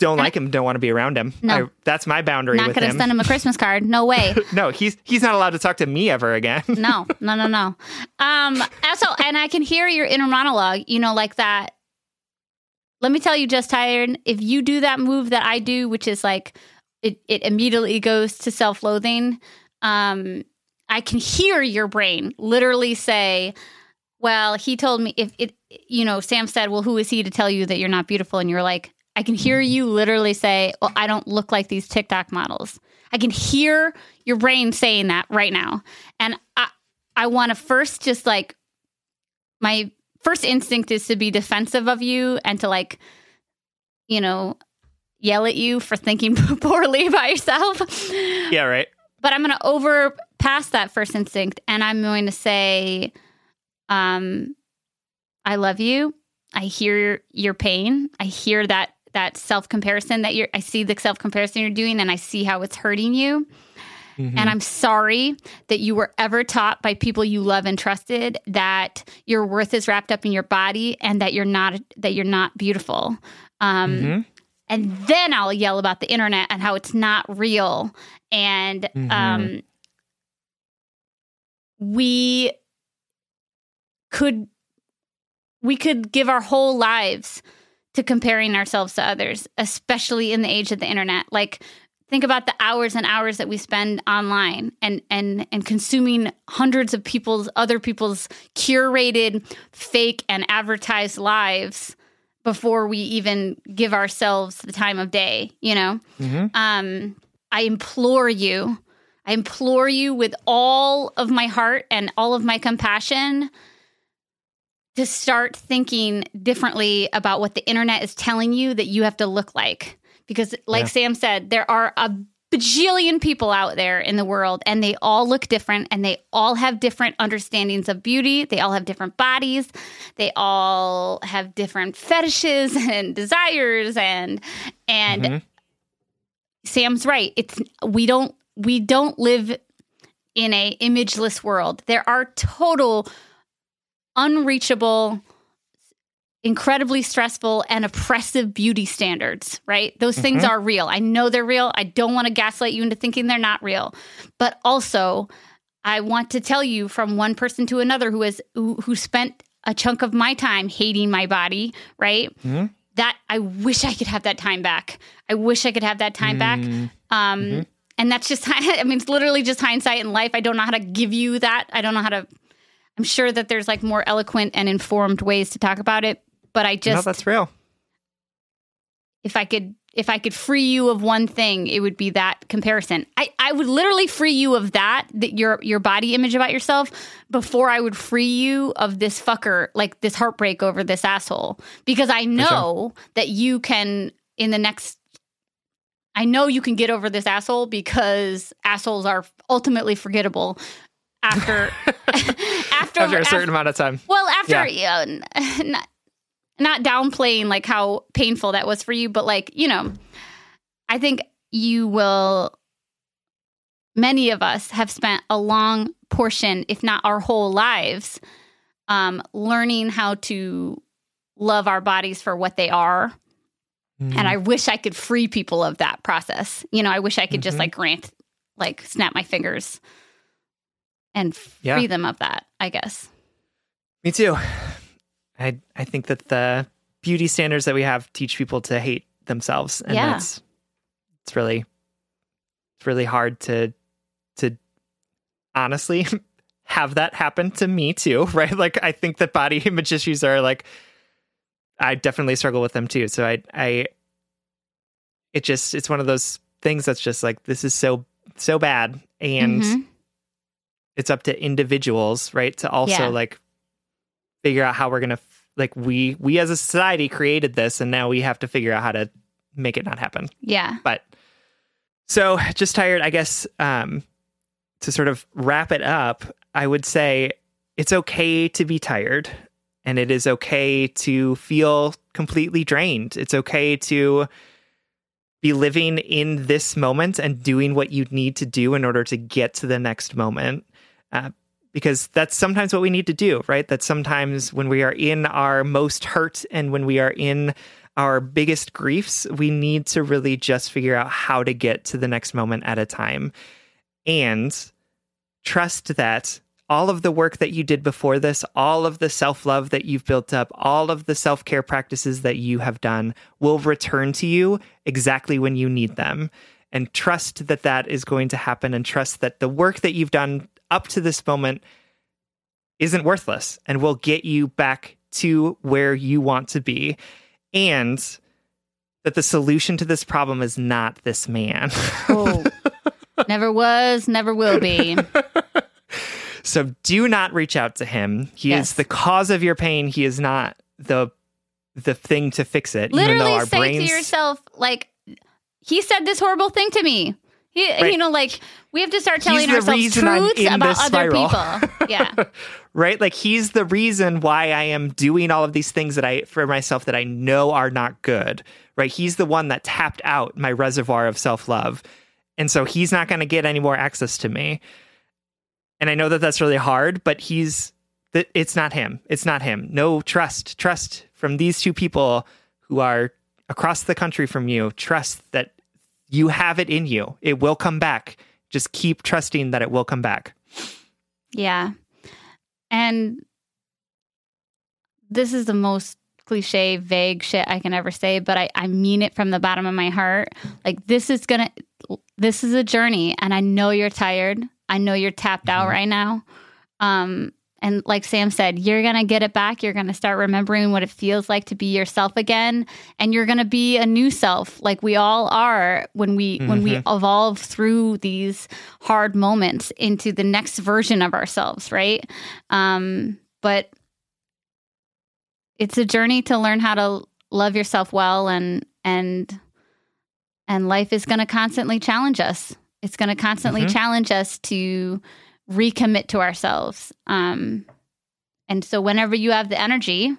don't like him don't want to be around him No. I, that's my boundary Not going to send him a Christmas card. No way. [laughs] no he's he's not allowed to talk to me ever again [laughs] no, no, no, no. Um, also, and I can hear your inner monologue, you know, like that. Let me tell you, just tired. If you do that move that I do, which is like it, it immediately goes to self loathing, um, I can hear your brain literally say, well, he told me if it, you know, Sam said, well, who is he to tell you that you're not beautiful? And you're like, I can hear you literally say, well, I don't look like these TikTok models. I can hear your brain saying that right now. And I, I want to first just like, my first instinct is to be defensive of you and to like, you know, yell at you for thinking [laughs] poorly about yourself yeah right but I'm going to overpass that first instinct and I'm going to say, um, I love you. I hear your pain. I hear that that self comparison that you're. I see the self comparison you're doing, and I see how it's hurting you. Mm-hmm. And I'm sorry that you were ever taught by people you love and trusted that your worth is wrapped up in your body and that you're not that you're not beautiful. Um, Mhm. and then I'll yell about the internet and how it's not real. And Mhm. um, we could we could give our whole lives to comparing ourselves to others, especially in the age of the internet. Like think about the hours and hours that we spend online and and and consuming hundreds of people's other people's curated fake and advertised lives before we even give ourselves the time of day, you know? Mhm. Um I implore you, I implore you with all of my heart and all of my compassion to start thinking differently about what the internet is telling you that you have to look like. Because, like Yeah. Sam said, there are a bajillion people out there in the world and they all look different and they all have different understandings of beauty. They all have different bodies. They all have different fetishes [laughs] and desires and and Mhm. Sam's right. It's we don't we don't live in a imageless world. There are total unreachable incredibly stressful and oppressive beauty standards, right? Those things are real. I know they're real. I don't want to gaslight you into thinking they're not real. But also, I want to tell you from one person to another who has who, who spent a chunk of my time hating my body, right? Mhm. That I wish I could have that time back. I wish I could have that time back. Mm. Um, And that's just, [laughs] I mean, it's literally just hindsight in life. I don't know how to give you that. I don't know how to, I'm sure that there's like more eloquent and informed ways to talk about it. But I no, just, that's real. if I could, if I could free you of one thing, it would be that comparison. I, I would literally free you of that, that your your body image about yourself, before I would free you of this fucker, like this heartbreak over this asshole. Because I know that you can in the next I know you can get over this asshole because assholes are ultimately forgettable after [laughs] [laughs] after, After a certain amount of time. well, after Yeah. yeah, n- [laughs] not, not downplaying like how painful that was for you, but like you know, I think you will many of us have spent a long portion, if not our whole lives, um, learning how to love our bodies for what they are. Mm. And I wish I could free people of that process. You know, I wish I could just Mhm. like grant, like snap my fingers and free Yeah. them of that, I guess. Me too. I I think that the beauty standards that we have teach people to hate themselves, and Yeah. that's it's really it's really hard to to honestly [laughs] have that happen to me too, [laughs] right? Like I think that body [laughs] image issues are like I definitely struggle with them too. So I I it just it's one of those things that's just like this is so so bad and Mhm. It's up to individuals, right, to also Yeah. like figure out how we're gonna like we we as a society created this, and now we have to figure out how to make it not happen. Yeah. But so just tired, I guess. Um, to sort of wrap it up, I would say it's okay to be tired, and it is okay to feel completely drained. It's okay to be living in this moment and doing what you need to do in order to get to the next moment. Uh, because that's sometimes what we need to do, right? That sometimes when we are in our most hurt and when we are in our biggest griefs, we need to really just figure out how to get to the next moment at a time and trust that all of the work that you did before this, all of the self love that you've built up, all of the self care practices that you have done will return to you exactly when you need them. And trust that that is going to happen and trust that the work that you've done up to this moment isn't worthless and will get you back to where you want to be. And that the solution to this problem is not this man. Oh. [laughs] never was, never will be. So do not reach out to him. He Yes. is the cause of your pain. He is not the the thing to fix it. even though Literally our say brains to yourself, like, he said this horrible thing to me. He, Right. You know, like, we have to start telling ourselves truths about other people. [laughs] Yeah. right? Like he's the reason why I am doing all of these things that I for myself that I know are not good. Right? He's the one that tapped out my reservoir of self-love. And so he's not going to get any more access to me. And I know that that's really hard, but he's that it's not him. It's not him. No trust. Trust from these two people who are across the country from you. Trust that you have it in you. It will come back. Just keep trusting that it will come back. Yeah. And this is the most cliche, vague shit I can ever say, but I, I mean it from the bottom of my heart. Like, this is gonna, this is a journey, and I know you're tired. I know you're tapped out Mhm. right now. Um, and like Sam said, you're gonna get it back. You're gonna start remembering what it feels like to be yourself again, and you're gonna be a new self, like we all are when we when we evolve through these hard moments into the next version of ourselves, right? Um, but it's a journey to learn how to love yourself well and and and life is going to constantly challenge us. It's going to constantly Mhm. challenge us to recommit to ourselves. Um, and so whenever you have the energy,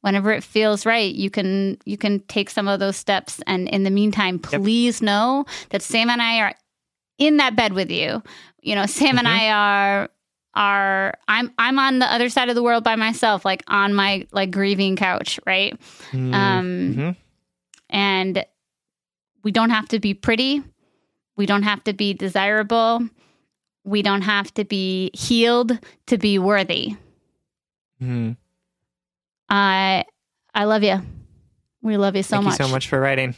whenever it feels right, you can you can take some of those steps. And in the meantime, Yep. please know that Sam and I are in that bed with you. You know, Sam and Mhm. I are are I'm I'm on the other side of the world by myself, like on my like grieving couch, right? Um, Mhm. and we don't have to be pretty. We don't have to be desirable. We don't have to be healed to be worthy. Mhm. I I love you. We love you so Thank much. you so much for writing.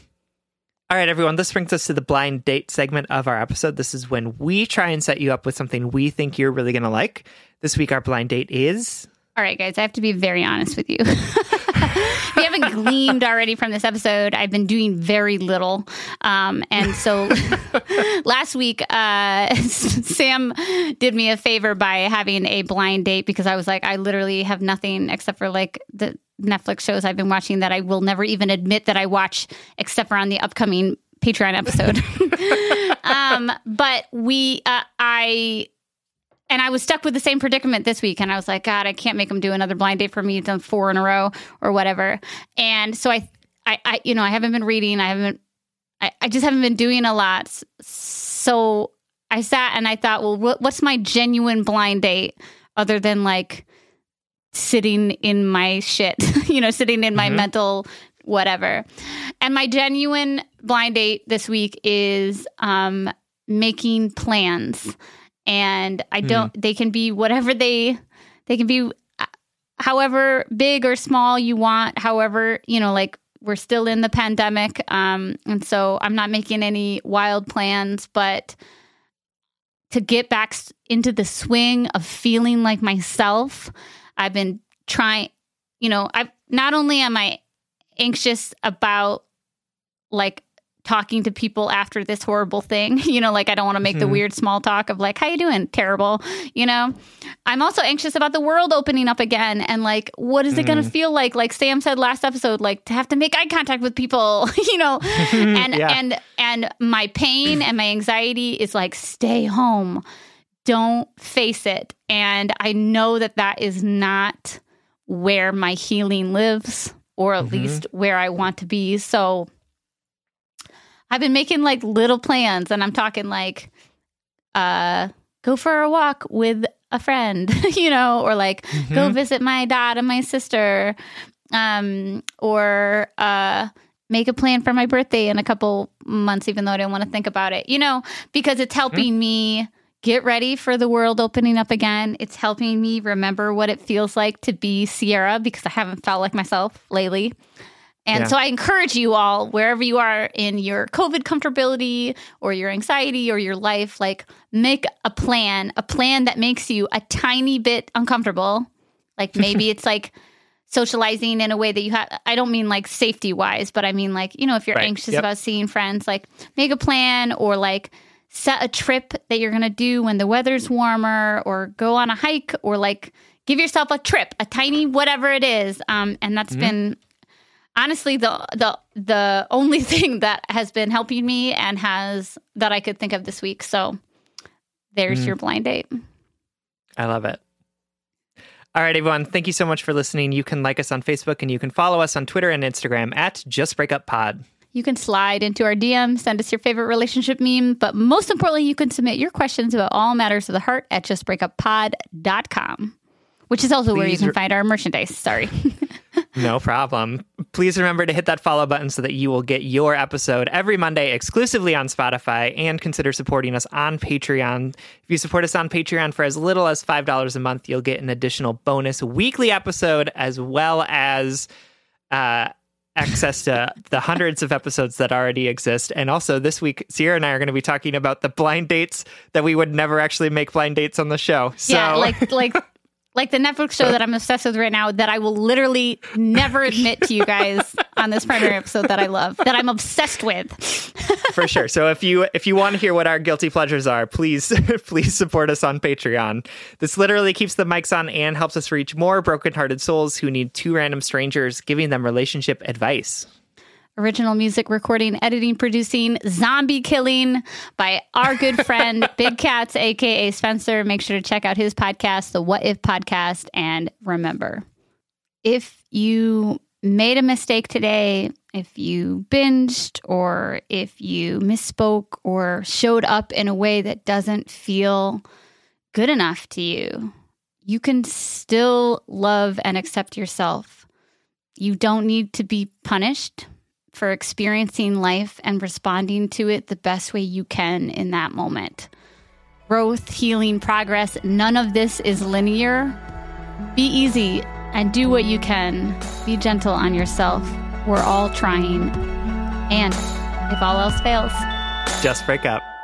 All right, everyone, this brings us to the blind date segment of our episode. This is when we try and set you up with something we think you're really going to like. This week, our blind date is. All right, guys, I have to be very honest with you. [laughs] [laughs] you haven't gleaned already from this episode, I've been doing very little. Um, and so [laughs] last week, uh, [laughs] Sam did me a favor by having a blind date because I was like, I literally have nothing except for like the Netflix shows I've been watching that I will never even admit that I watch except for on the upcoming Patreon episode. [laughs] um, but we, uh, I, and I was stuck with the same predicament this week. And I was like, God, I can't make him do another blind date for me. It's done four in a row or whatever. And so I, I, I you know, I haven't been reading. I haven't, I, I just haven't been doing a lot. So I sat and I thought, well, what, what's my genuine blind date other than like sitting in my shit, [laughs] you know, sitting in my mm-hmm. mental whatever. And my genuine blind date this week is um, making plans. And I don't, mm. they can be whatever they, they can be uh, however big or small you want, however, you know, like we're still in the pandemic. Um, and so I'm not making any wild plans, but to get back into the swing of feeling like myself, I've been trying, you know, I've not only am I anxious about like talking to people after this horrible thing [laughs] you know like i don't want to make mm-hmm. the weird small talk of like how you doing terrible you know i'm also anxious about the world opening up again and like what is it mm. going to feel like like sam said last episode like to have to make eye contact with people [laughs] you know [laughs] and yeah. and and my pain and my anxiety is like stay home don't face it and i know that that is not where my healing lives or at mm-hmm. least where I want to be. So I've been making like little plans and I'm talking like uh go for a walk with a friend, [laughs] you know, or like mm-hmm. go visit my dad and my sister um or uh make a plan for my birthday in a couple months even though I don't want to think about it. You know, because it's helping mm-hmm. me get ready for the world opening up again. It's helping me remember what it feels like to be Sierra because I haven't felt like myself lately. And yeah. so I encourage you all, wherever you are in your COVID comfortability or your anxiety or your life, like make a plan, a plan that makes you a tiny bit uncomfortable. Like [laughs] maybe it's like socializing in a way that you have, I don't mean like safety wise, but I mean like, you know, if you're right. anxious yep. about seeing friends, like make a plan or like set a trip that you're going to do when the weather's warmer or go on a hike or like give yourself a trip, a tiny whatever it is. Um, and that's mm-hmm. been honestly the the the only [laughs] thing that has been helping me and has that I could think of this week. So there's mm. your blind date. I love it. All right, everyone. Thank you so much for listening. You can like us on Facebook and you can follow us on Twitter and Instagram at Just Breakup Pod. You can slide into our DM, send us your favorite relationship meme, but most importantly, you can submit your questions about all matters of the heart at justbreakuppod.com, which is also Please where you can re- find our merchandise. Sorry. [laughs] no problem. Please remember to hit that follow button so that you will get your episode every Monday exclusively on Spotify and consider supporting us on Patreon. If you support us on Patreon for as little as $5 a month, you'll get an additional bonus weekly episode as well as uh, access to the hundreds of episodes that already exist. And also this week, Sierra and I are going to be talking about the blind dates that we would never actually make blind dates on the show. So yeah, like like [laughs] like the Netflix show that I'm obsessed with right now that I will literally never admit to you guys on this primary episode that I love, that I'm obsessed with. For sure. So if you if you want to hear what our guilty pleasures are, please [laughs] please support us on Patreon. This literally keeps the mics on and helps us reach more brokenhearted souls who need two random strangers giving them relationship advice. Original music recording, editing, producing, zombie killing by our good friend [laughs] Big Cats, aka Spencer. Make sure to check out his podcast, the What If Podcast. And remember, if you made a mistake today, if you binged or if you misspoke or showed up in a way that doesn't feel good enough to you, you can still love and accept yourself. You don't need to be punished for experiencing life and responding to it the best way you can in that moment. Growth, healing, progress, none of this is linear. Be easy and do what you can. Be gentle on yourself. We're all trying. And if all else fails, just break up.